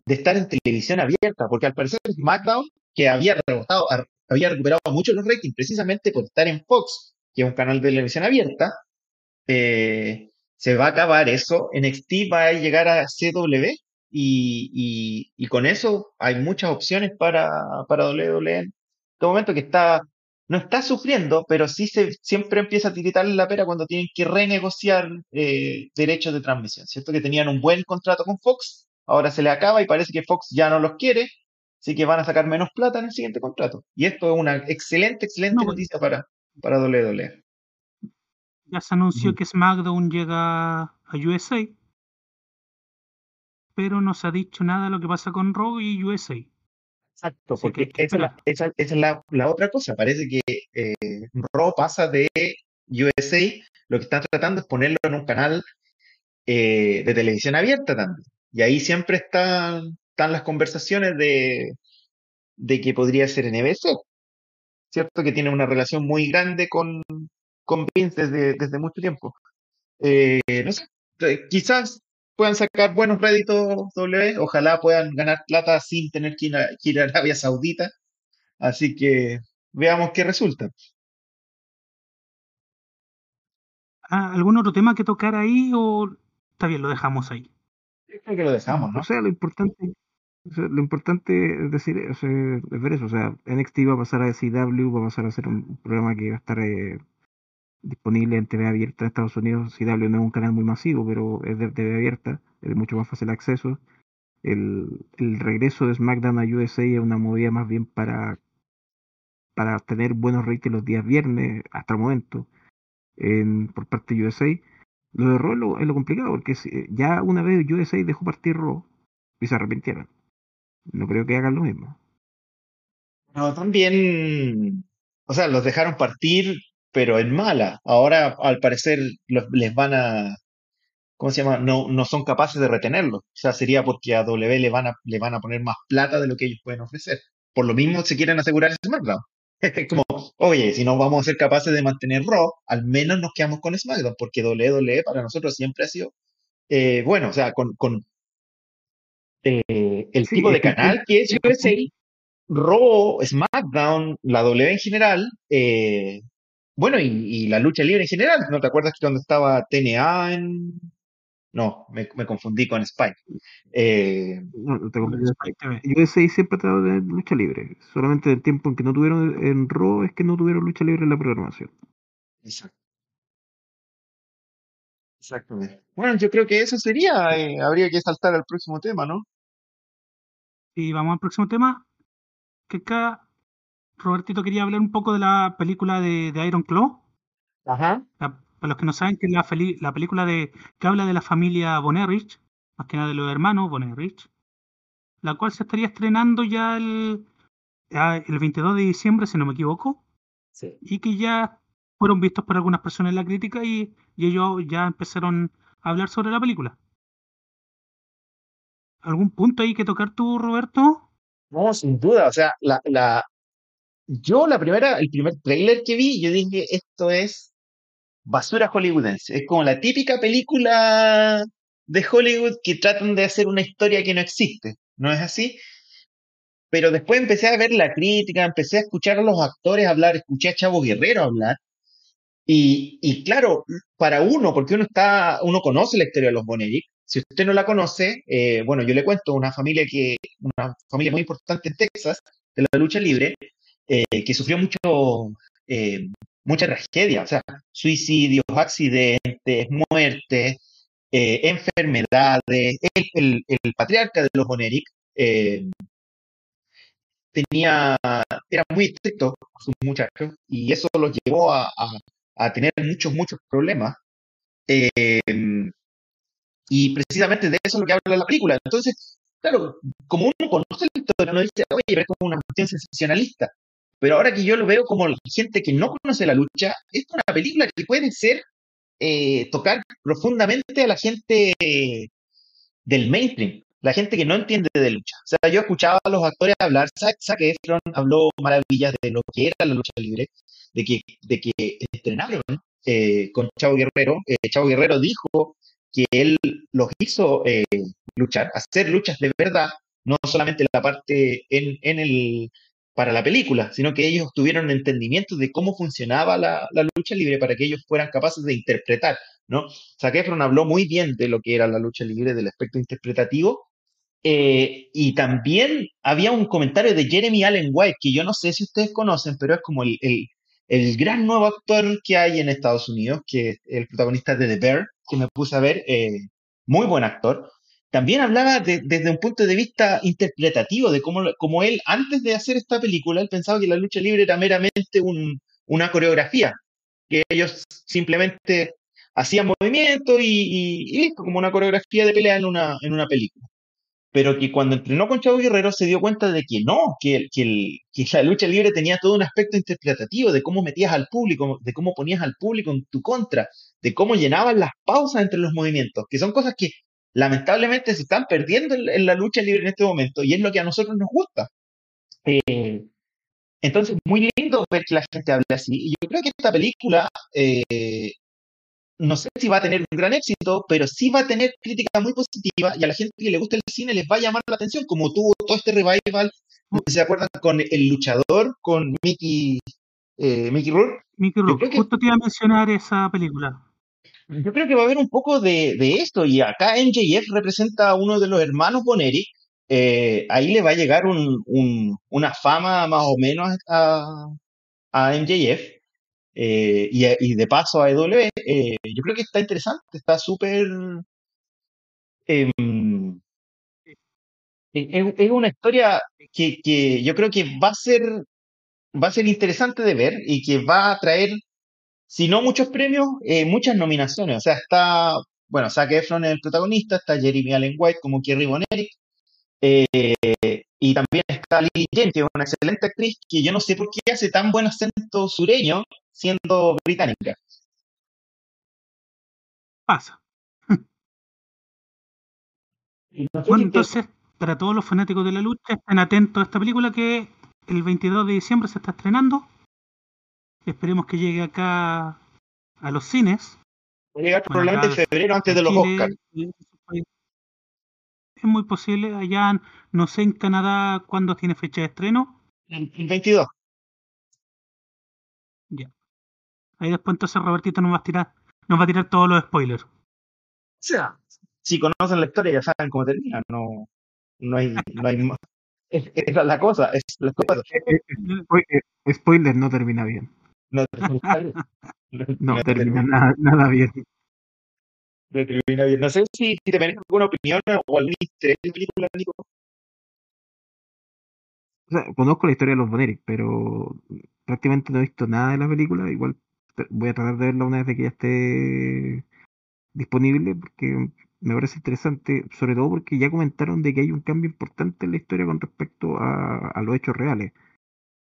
de estar en televisión abierta, porque al parecer SmackDown, que había rebotado, había recuperado mucho los ratings precisamente por estar en Fox, que es un canal de televisión abierta, eh, se va a acabar eso, NXT va a llegar a CW y, y, y con eso hay muchas opciones para, para WWE en este momento que está no está sufriendo, pero sí se siempre empieza a tiritar la pera cuando tienen que renegociar eh, derechos de transmisión, ¿cierto? Que tenían un buen contrato con Fox, ahora se le acaba y parece que Fox ya no los quiere, así que van a sacar menos plata en el siguiente contrato. Y esto es una excelente, excelente No, noticia para, para WWE. Ya se anunció que SmackDown llega a USA, pero no se ha dicho nada de lo que pasa con Raw y USA. Exacto, Así porque que esa es, la, esperar. esa- esa es la, la otra cosa. Parece que eh, Raw pasa de USA, lo que están tratando es ponerlo en un canal eh, de televisión abierta también. Y ahí siempre están, las conversaciones de, de que podría ser NBC, ¿cierto? Que tiene una relación muy grande con, con Vince desde, desde mucho tiempo. Eh, no sé, eh, quizás puedan sacar buenos réditos W, ojalá puedan ganar plata sin tener que ir a, que ir a Arabia Saudita. Así que veamos qué resulta. Ah, ¿Algún otro tema que tocar ahí o está bien, lo dejamos ahí? Lo. O sea, lo importante, lo importante es decir, o sea, es ver eso. O sea, NXT va a pasar a CW, va a pasar a ser un programa que va a estar eh, disponible en TV abierta en Estados Unidos. CW no es un canal muy masivo, pero es de TV abierta, es de mucho más fácil acceso. El, el regreso de SmackDown a USA es una movida más bien para, para tener buenos ratings los días viernes, hasta el momento, en, por parte de USA. Lo de Raw es lo, es lo complicado, porque si- ya una vez USA dejó partir Raw y se arrepintieron. No creo que hagan lo mismo. No, también, o sea, los dejaron partir, pero en mala. Ahora, al parecer, les van a, ¿cómo se llama? No, no son capaces de retenerlos. O sea, sería porque a W le van a, le van a poner más plata de lo que ellos pueden ofrecer. Por lo mismo se quieren asegurar ese SmackDown. Es como, oye, si no vamos a ser capaces de mantener Raw, al menos nos quedamos con SmackDown, porque WWE para nosotros siempre ha sido, eh, bueno, o sea, con, con eh, el tipo de canal que es USA, Raw, SmackDown, la W en general, eh, bueno, y, y la lucha libre en general. ¿No te acuerdas que cuando estaba TNA en... No, me, me confundí con Spike. Eh, no, no te confundí. Spike TV. USA siempre ha tratado de lucha libre. Solamente el tiempo en que no tuvieron en Raw es que no tuvieron lucha libre en la programación. Exacto. Exactamente. Bueno, yo creo que eso sería. eh, habría que saltar al próximo tema, ¿no? Y vamos al próximo tema. Que acá Robertito quería hablar un poco de la película de, de Iron Claw. Ajá. La- para los que no saben, que es la, película de, que habla de la familia Von Erich, más que nada de los hermanos Von Erich, la cual se estaría estrenando ya el, ya el 22 de diciembre, si no me equivoco, Sí. y que ya fueron vistos por algunas personas en la crítica y, y ellos ya empezaron a hablar sobre la película. ¿Algún punto ahí que tocar tú, Roberto? No, sin duda. O sea, la, la, yo la primera, el primer trailer que vi, yo dije, esto es basura hollywoodense. Es como la típica película de Hollywood que tratan de hacer una historia que no existe. ¿No es así? Pero después empecé a ver la crítica, empecé a escuchar a los actores hablar, escuché a Chavo Guerrero hablar. Y, y claro, para uno, porque uno está, uno conoce la historia de los Boneric. Si usted no la conoce, eh, bueno, yo le cuento una familia que, una familia muy importante en Texas, de la lucha libre, eh, que sufrió mucho, eh, mucha tragedia, o sea, suicidios, accidentes, muertes, eh, enfermedades. El, patriarca de los Boneric eh, tenía, era muy estricto con sus muchachos y eso los llevó a, a- tener muchos, muchos problemas. Eh, y precisamente de eso es lo que habla la película. Entonces, claro, como uno conoce la historia, uno dice, oye, es como una cuestión sensacionalista. Pero ahora que yo lo veo como gente que no conoce la lucha, es una película que puede ser, eh, tocar profundamente a la gente del mainstream, la gente que no entiende de lucha. O sea, yo escuchaba a los actores hablar, Zac Efron habló maravillas de lo que era la lucha libre, de que, de que entrenaron eh, con Chavo Guerrero. Eh, Chavo Guerrero dijo que él los hizo eh, luchar, hacer luchas de verdad, no solamente la parte en, en el para la película, sino que ellos tuvieron entendimiento de cómo funcionaba la, lucha libre para que ellos fueran capaces de interpretar, ¿no? Zac Efron habló muy bien de lo que era la lucha libre, del aspecto interpretativo, eh, y también había un comentario de Jeremy Allen White, que yo no sé si ustedes conocen, pero es como el, el, el gran nuevo actor que hay en Estados Unidos, que es el protagonista de The Bear, que me puse a ver, eh, muy buen actor. También hablaba de- desde un punto de vista interpretativo, de cómo, cómo él, antes de hacer esta película, él pensaba que la lucha libre era meramente un- una coreografía, que ellos simplemente hacían movimiento y, listo, como una coreografía de pelea en una, en una película. Pero que cuando entrenó con Chavo Guerrero se dio cuenta de que no, que, que, el- que la lucha libre tenía todo un aspecto interpretativo de cómo metías al público, de cómo ponías al público en tu contra, de cómo llenabas las pausas entre los movimientos, que son cosas que lamentablemente se están perdiendo en, en la lucha libre en este momento y es lo que a nosotros nos gusta. Eh, entonces, muy lindo ver que la gente hable así. Y yo creo que esta película, eh, no sé si va a tener un gran éxito, pero sí va a tener crítica muy positiva y a la gente que le gusta el cine les va a llamar la atención, como tuvo todo este revival, se acuerdan, con El Luchador, con Mickey, eh, Mickey Rourke. Mickey Rourke, que- justo te iba a mencionar esa película. Yo creo que va a haber un poco de, de esto y acá MJF representa a uno de los hermanos Boneri. eh, ahí le va a llegar un, un- una fama más o menos a, a MJF. eh, y, y de paso a EW, eh, yo creo que está interesante, está súper... em, es, es una historia que, que yo creo que va a ser va a ser interesante de ver y que va a traer, si no muchos premios, eh, muchas nominaciones. O sea, está, bueno, Zac Efron es el protagonista, está Jeremy Allen White como Kerry Von Erich, eh, y también está Lily James, que es una excelente actriz que yo no sé por qué hace tan buen acento sureño siendo británica. Pasa. Bueno, entonces, para todos los fanáticos de la lucha, estén atentos a esta película que el 22 de diciembre se está estrenando. Esperemos que llegue acá a los cines. va a llegar Bueno, probablemente en febrero antes de los Oscars. Es muy posible. Allá, no sé, en Canadá, ¿cuándo tiene fecha de estreno? El el 22. Ya. Ahí después entonces Robertito nos va a tirar, nos va a tirar todos los spoilers. O sea, si conocen la historia ya saben cómo termina. No, no hay, no hay más. Es- Esa es la cosa. Es la cosa. Spoiler, no termina bien. No, No, termina nada, nada bien. No termina bien. No sé si, si te merece alguna opinión o interés en la película, Nico. O sea, conozco la historia de los Boneric, pero prácticamente no he visto nada de la película. Igual voy a tratar de verla una vez que ya esté disponible, porque me parece interesante, sobre todo porque ya comentaron de que hay un cambio importante en la historia con respecto a, a los hechos reales.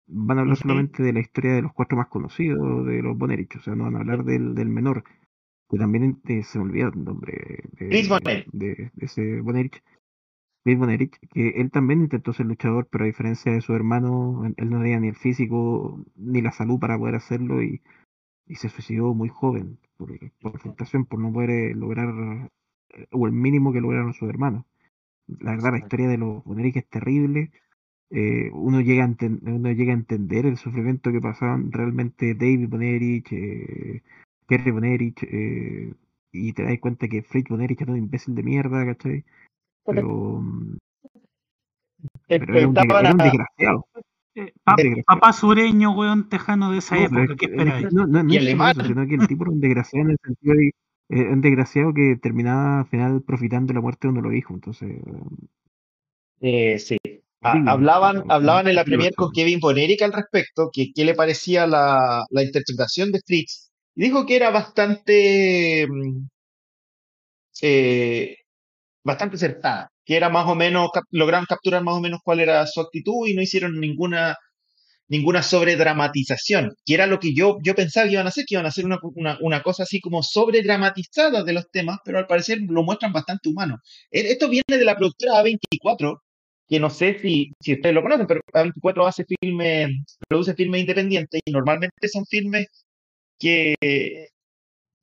Van a hablar solamente de la historia de los cuatro más conocidos de los Bonerich, o sea, no van a hablar del, del menor, que también eh, se me olvidó el nombre de, ese Bonerich. Chris Bonerich, que él también intentó ser luchador, pero a diferencia de su hermano, él no tenía ni el físico ni la salud para poder hacerlo y, y se suicidó muy joven por, por frustración, por no poder eh, lograr, eh, o el mínimo que lograron sus hermanos. La verdad, la historia de los Bonerich es terrible. Eh, uno, llega a enten- uno llega a entender el sufrimiento que pasaban realmente David Bonerich, eh, Kerry Bonerich, eh, y te das cuenta que Fritz Bonerich era un imbécil de mierda, ¿cachai? Pero, mm, pero era, un, era un desgraciado. Eh, pa- desgraciado. papá sureño, weón, tejano de esa No, época, es ¿qué esperáis? es no, no, no Y es solo alemán. eso, sino que el tipo era un desgraciado en el sentido de eh, un desgraciado que terminaba al final profitando de la muerte de uno de los hijos. Entonces, Eh, sí. Horrible, hablaban, hablaban en la premier con. Kevin Bonerick al respecto, que qué le parecía la, la interpretación de Fritz. Y dijo que era bastante, mm, eh, bastante acertada, que era más o menos, cap- lograron capturar más o menos cuál era su actitud y no hicieron ninguna, ninguna sobredramatización, que era lo que yo, yo pensaba que iban a hacer, que iban a hacer una, una, una cosa así como sobredramatizada de los temas, pero al parecer lo muestran bastante humano. E- Esto viene de la productora A24, que no sé si, si ustedes lo conocen, pero A24 hace filmes, produce filmes independientes y normalmente son filmes que,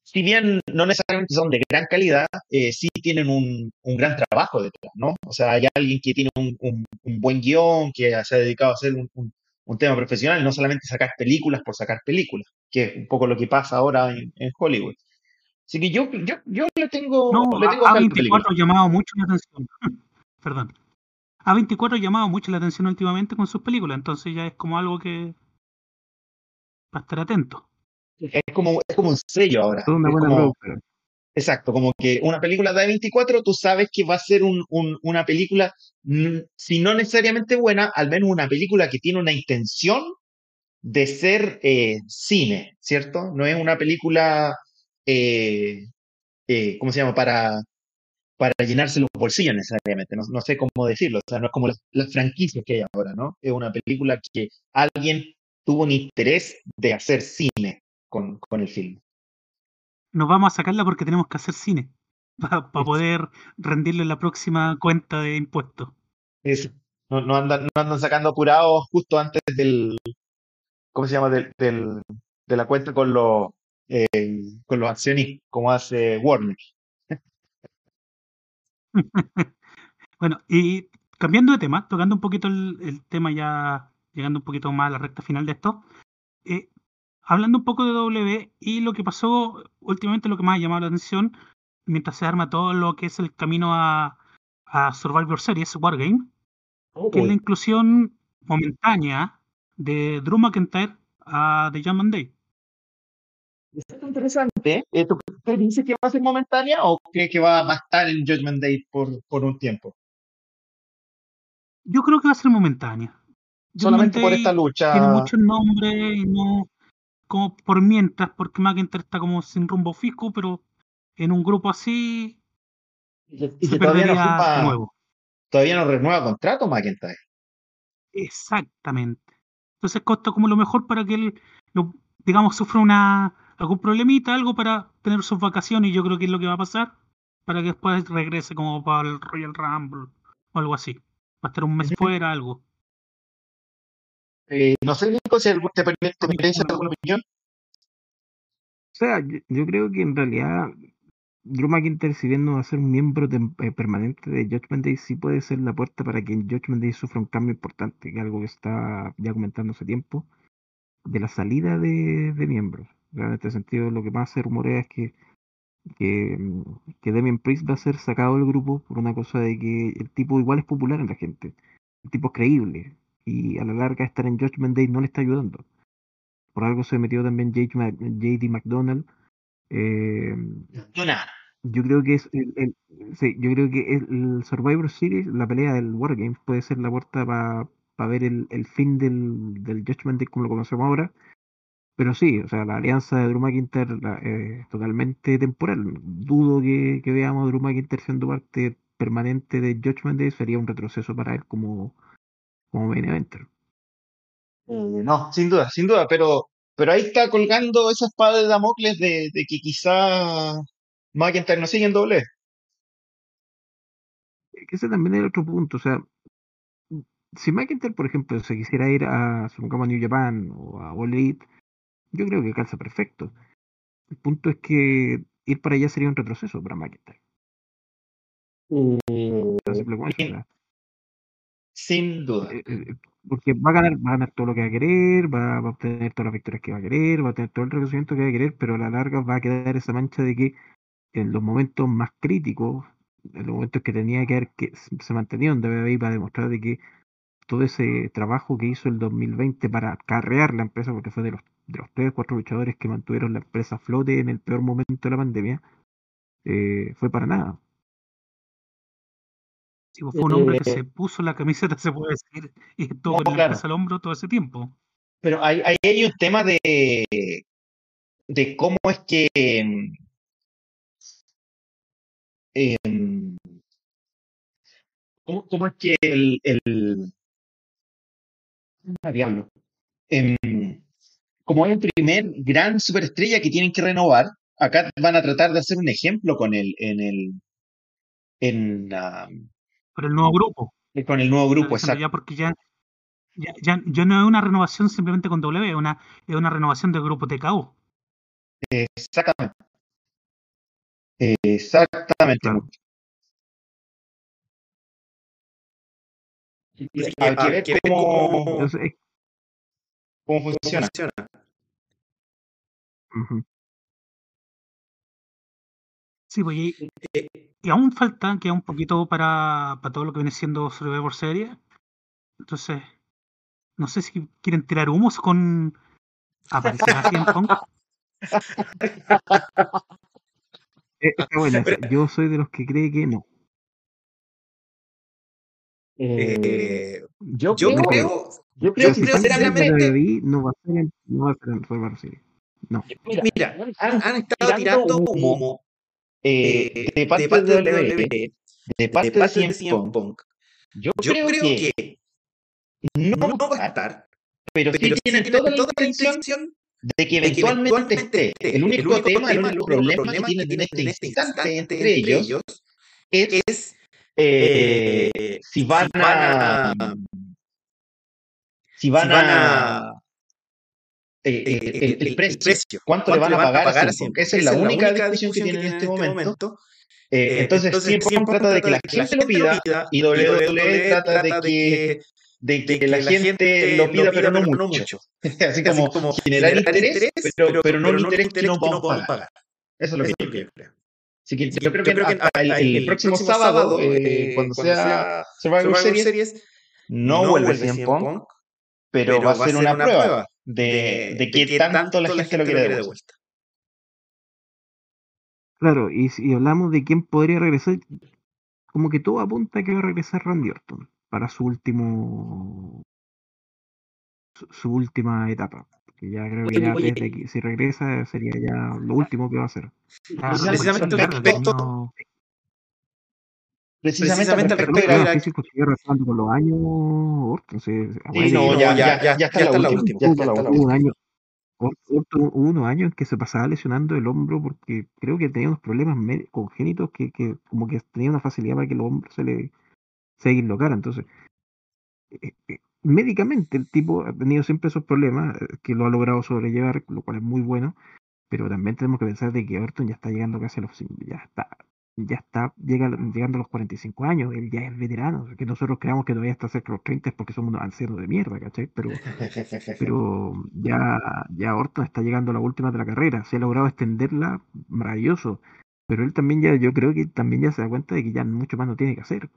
si bien no necesariamente son de gran calidad, eh, sí tienen un, un gran trabajo detrás, ¿no? O sea, hay alguien que tiene un, un- un buen guion, que se ha dedicado a hacer un, tema profesional, no solamente sacar películas por sacar películas, que es un poco lo que pasa ahora en, en Hollywood. Así que yo, yo, yo le tengo, No, le tengo a. A24 ha llamado mucho la atención. Perdón. A24 ha llamado mucho la atención últimamente con sus películas, entonces ya es como algo que para estar atento. Es como, es como un sello ahora. Una buena como-. Exacto, como que una película de A24, tú sabes que va a ser un- un- una película, mm, si no necesariamente buena, al menos una película que tiene una intención de ser eh, cine, ¿cierto? No es una película, eh, eh, ¿cómo se llama? Para, para llenarse los bolsillos necesariamente, no, no sé cómo decirlo, o sea, no es como las, las franquicias que hay ahora, ¿no? Es una película que alguien tuvo un interés de hacer cine con, con el film. Nos vamos a sacarla porque tenemos que hacer cine para poder rendirle la próxima cuenta de impuestos. Es- no, no andan, no andan sacando apurados justo antes del, ¿cómo se llama? Del, del- de la cuenta con los, eh, con los accionistas, como hace Warner. Bueno, y cambiando de tema, tocando un poquito el, el tema ya, llegando un poquito más a la recta final de esto, eh, hablando un poco de W y lo que pasó últimamente, lo que más ha llamado la atención, mientras se arma todo lo que es el camino a, a Survivor Series, Wargame, que es la inclusión momentánea de Drew McIntyre a The Jam Day. Eso es interesante. Eh, ¿Tú dices que va a ser momentánea o crees que va, va a estar en Judgment Day por, por un tiempo? Yo creo que va a ser momentánea. Judgment Solamente por esta lucha. Tiene muchos nombres y no como por mientras, porque McIntyre está como sin rumbo fijo, pero en un grupo así Y se que todavía no perdería de firma- nuevo. todavía no renueva contrato McIntyre. Exactamente. Entonces costa como lo mejor para que él, lo- digamos, sufra una algún problemita, algo para tener sus vacaciones, y yo creo que es lo que va a pasar, para que después regrese como para el Royal Rumble o algo así. Va a estar un mes fuera, algo. Eh, no sé, Nico, si algún- te, merece alguna opinión. O sea, yo, yo creo que en realidad Drew McIntyre, si bien no va a ser un miembro eh, permanente de Judgment Day, sí puede ser la puerta para que en Judgment Day sufra un cambio importante, que es algo que está ya comentando hace tiempo, de la salida de, de miembros. En este sentido, lo que más se rumorea es que, que, que Damien Priest va a ser sacado del grupo por una cosa de que el tipo igual es popular en la gente, el tipo es creíble, y a la larga estar en Judgment Day no le está ayudando. por algo se metió también JD McDonald. Eh, yo creo que es el, el sí, yo creo que el, Survivor Series, la pelea del Wargames puede ser la puerta para ver el, el, fin del, del Judgment Day como lo conocemos ahora. Pero sí, o sea, la alianza de Drew McIntyre es totalmente temporal. Dudo que, que veamos a Drew McIntyre siendo parte permanente de Judgment Day, sería un retroceso para él como, como main eventer. Eh, no, sin duda, sin duda, pero, pero ahí está colgando esa espada de Damocles de, de que quizá McIntyre no sigue en doble. Ese también es otro punto, o sea, si McIntyre, por ejemplo, se quisiera ir a, a New Japan o a All Elite, yo creo que calza perfecto. El punto es que ir para allá sería un retroceso para McIntyre. Mm, sin duda. Eh, eh, porque va a ganar, va a ganar todo lo que va a querer, va, a obtener todas las victorias que va a querer, va a tener todo el reconocimiento que va a querer, pero a la larga va a quedar esa mancha de que en los momentos más críticos, en los momentos que tenía que haber que se mantenía donde para demostrar de que todo ese trabajo que hizo el 2020 para carrear la empresa, porque fue de los, de los tres cuatro luchadores que mantuvieron la empresa a flote en el peor momento de la pandemia, eh, fue para nada. Pues, fue un hombre que eh, se puso la camiseta, se puede decir, y estuvo con la empresa al hombro todo ese tiempo. Pero hay, hay, un tema de, de cómo es que em, ¿cómo, ¿cómo, es que el, el diablo. Em, como es el primer gran superestrella que tienen que renovar, acá van a tratar de hacer un ejemplo con el, en el, en, con el nuevo grupo. Con el nuevo grupo, exacto. Ya porque ya, ya, ya, no es una renovación simplemente con W, es una, es una renovación del grupo TKO. Exactamente. Exactamente. Ver cómo, cómo funciona. Sí, pues y, y, aún falta, queda un poquito para, para todo lo que viene siendo Survivor Series. Entonces, no sé si quieren tirar humos con aparecer así en. Eh, bueno, yo soy de los que cree que no. Eh, yo, yo, creo, yo creo, yo creo sinceramente no va a ser en, no va a ser Survivor Series. No. Mira, mira han, han, estado tirando humo eh, de parte de WWE, de parte de CM Punk. Yo, creo, que, no, va a estar, pero, sí tienen toda, la intención de que eventualmente esté. El único, tema, el único problema, que tienen en este, este instante entre ellos es eh, si van a si van a eh, eh, el, precio, ¿Cuánto, le van, a pagar, a pagar Esa es la única discusión que tienen en este, este momento. Eh, entonces, entonces siempre trata de que la gente lo pida y WWE trata de que, de que la gente lo pida, pero no mucho. Así como generar interés, pero, pero no un interés que no podemos pagar. Eso es lo que yo creo. Así que yo creo que el próximo sábado, cuando sea Survivor Series, no vuelve CM Punk, pero va a ser una prueba de, de, qué, tanto, la gente, lo quiere de vuelta. Claro, y si hablamos de quién podría regresar, como que todo apunta a que va a regresar Randy Orton para su último su, última etapa. Que ya creo que ya desde aquí, si regresa sería ya lo último que va a hacer. precisamente al respecto. Precisamente, al respecto. con los años. Sí, no, ya, ya, ya, ya, está la última. Ya está la última. Un año, hubo unos años en que se pasaba lesionando el hombro porque creo que tenía unos problemas congénitos que, que como que tenía una facilidad para que el hombro se le se dislocara. Entonces, eh, eh, médicamente el tipo ha tenido siempre esos problemas eh, que lo ha logrado sobrellevar, lo cual es muy bueno, pero también tenemos que pensar de que Orton ya está llegando casi a los ya está ya está llega, llegando a los 45 años, él ya es veterano, que nosotros creamos que todavía está cerca de los 30 porque somos unos ancianos de mierda, ¿cachai? Pero, pero ya, ya Orton está llegando a la última de la carrera, se ha logrado extenderla, maravilloso, pero él también ya, yo creo que también ya se da cuenta de que ya mucho más no tiene que hacer.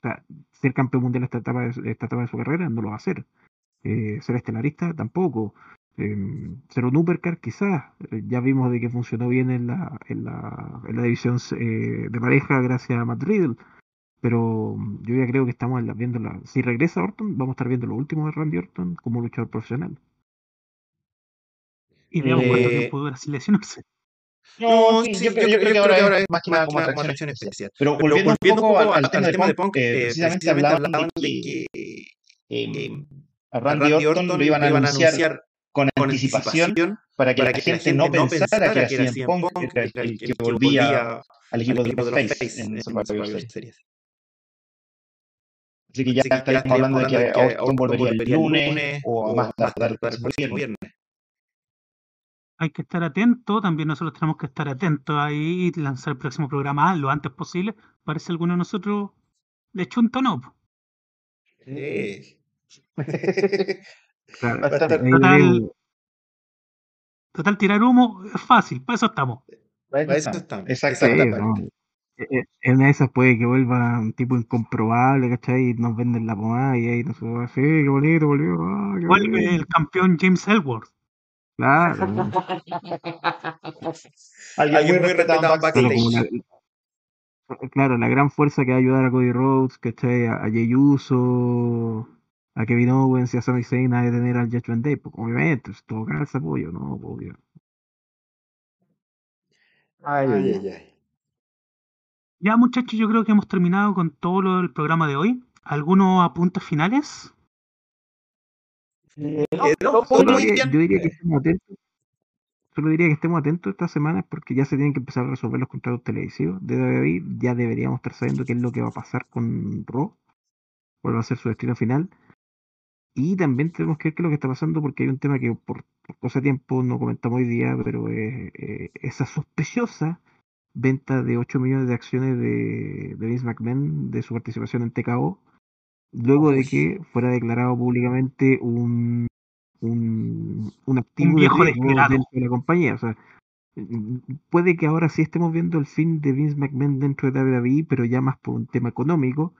O sea, ser campeón mundial esta etapa de, esta etapa de su carrera no lo va a hacer. Eh, ser estelarista tampoco. Eh, ser un uppercar quizás. Eh, ya vimos de que funcionó bien en la, en la, en la división eh, de pareja gracias a Matt Riddle. Pero mm, yo ya creo que estamos viendo la... Si regresa Orton, vamos a estar viendo lo último de Randy Orton como luchador profesional. Y veamos cuánto tiempo dura sin lesionarse. No, sí, yo, creo, yo creo que ahora es más que nada como atracción especial. Pero volviendo, un poco al, al tema de Punk, eh, precisamente hablaban de que eh, a Randy Orton lo iban a anunciar con anticipación para que la gente no pensara que era CM Punk era el, el que volvía al equipo de los Face en Survivor Series. Así que ya estaríamos hablando de que Orton volvería el lunes o más tarde el viernes. Hay que estar atento, también nosotros tenemos que estar atentos ahí y lanzar el próximo programa lo antes posible. Parece alguno de nosotros le chunta o no. Sí. Claro, Va a Total, total, tirar humo es fácil, para eso estamos. Para eso estamos. Sí, Exactamente. no. Eh, eh, En una de esas puede que vuelva un tipo incomprobable, ¿cachai? Y nos venden la pomada y ahí nosotros, sí, qué bonito, volvió. ah, qué Vuelve bonito". el campeón James Ellsworth. Claro, ¿no? Alguien muy respetado en Claro, backstage. la, claro, la gran fuerza que va a ayudar a Cody Rhodes, ¿cachai? A, a Jey Uso, a Kevin Owens y a Sami Zayn a detener al Judgment Day, pues obviamente, pues, todo calza apoyo, ¿no? Obvio. Ay, ay, ay, ay. Ya muchachos, yo creo que hemos terminado con todo lo del programa de hoy. ¿Algunos apuntes finales? Eh, Solo muy diría- bien. yo diría que estemos atentos. Solo diría que estemos atentos estas semanas porque ya se tienen que empezar a resolver los contratos televisivos de WWE. Ya deberíamos estar sabiendo qué es lo que va a pasar con Raw. cuál va a ser su destino final. Y también tenemos que ver qué es lo que está pasando porque hay un tema que por, por cosa de tiempo no comentamos hoy día, pero es eh, esa sospechosa venta de 8 millones de acciones de, de Vince McMahon de su participación en TKO, luego de que fuera declarado públicamente un, un, un activo de viejo dentro de la compañía. O sea, puede que ahora sí estemos viendo el fin de Vince McMahon dentro de WWE, pero ya más por un tema económico,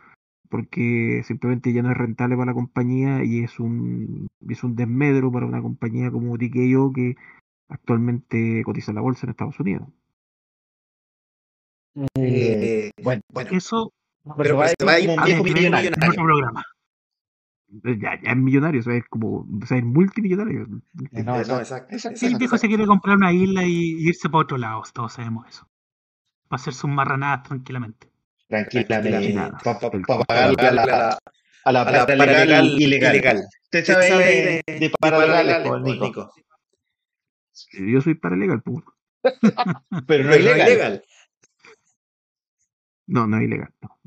porque simplemente ya no es rentable para la compañía y es un, es un desmedro para una compañía como TKO que actualmente cotiza en la bolsa en Estados Unidos. Eh, bueno, bueno, Eso pero va a ir como un viejo millonario. en otro programa. Eh, Ya, ya es millonario, o sea, es como, o sea, es multimillonario. Eh, No, exacto. Si el viejo se quiere comprar una isla y irse para otro lado, todos sabemos eso. Para hacer sus marranadas tranquilamente. Tranquilamente. Para pagarle a la, a la plata legal y ilegal. Usted sabe de, de paralegales, pues, Nico. Yo soy paralegal, pues. Pero no es ilegal. No, no es ilegal, no.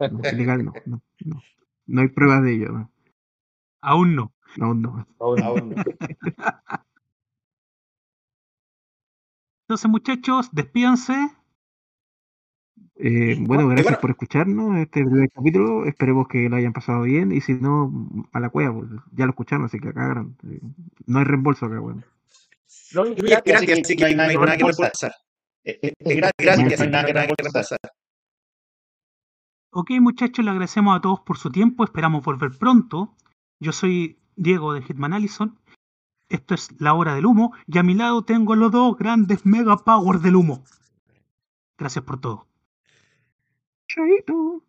No, ilegal no, no, no. No hay pruebas de ello, no. Aún no. No, no. Aún no. Entonces, muchachos, despídanse. Eh, bueno, gracias bueno. por escucharnos este primer capítulo. Esperemos que lo hayan pasado bien. Y si no, a la cueva, pues ya lo escucharon, así que cagaron. No hay reembolso acá, bueno. No, así que no hay nada que reembolsar. Es es gratis, así que no hay nada que reembolsar. Ok, muchachos, le agradecemos a todos por su tiempo. Esperamos volver pronto. Yo soy Diego de Hitman Allison. Esto es La Hora del Humo. Y a mi lado tengo los dos grandes mega powers del humo. Gracias por todo. Chaito.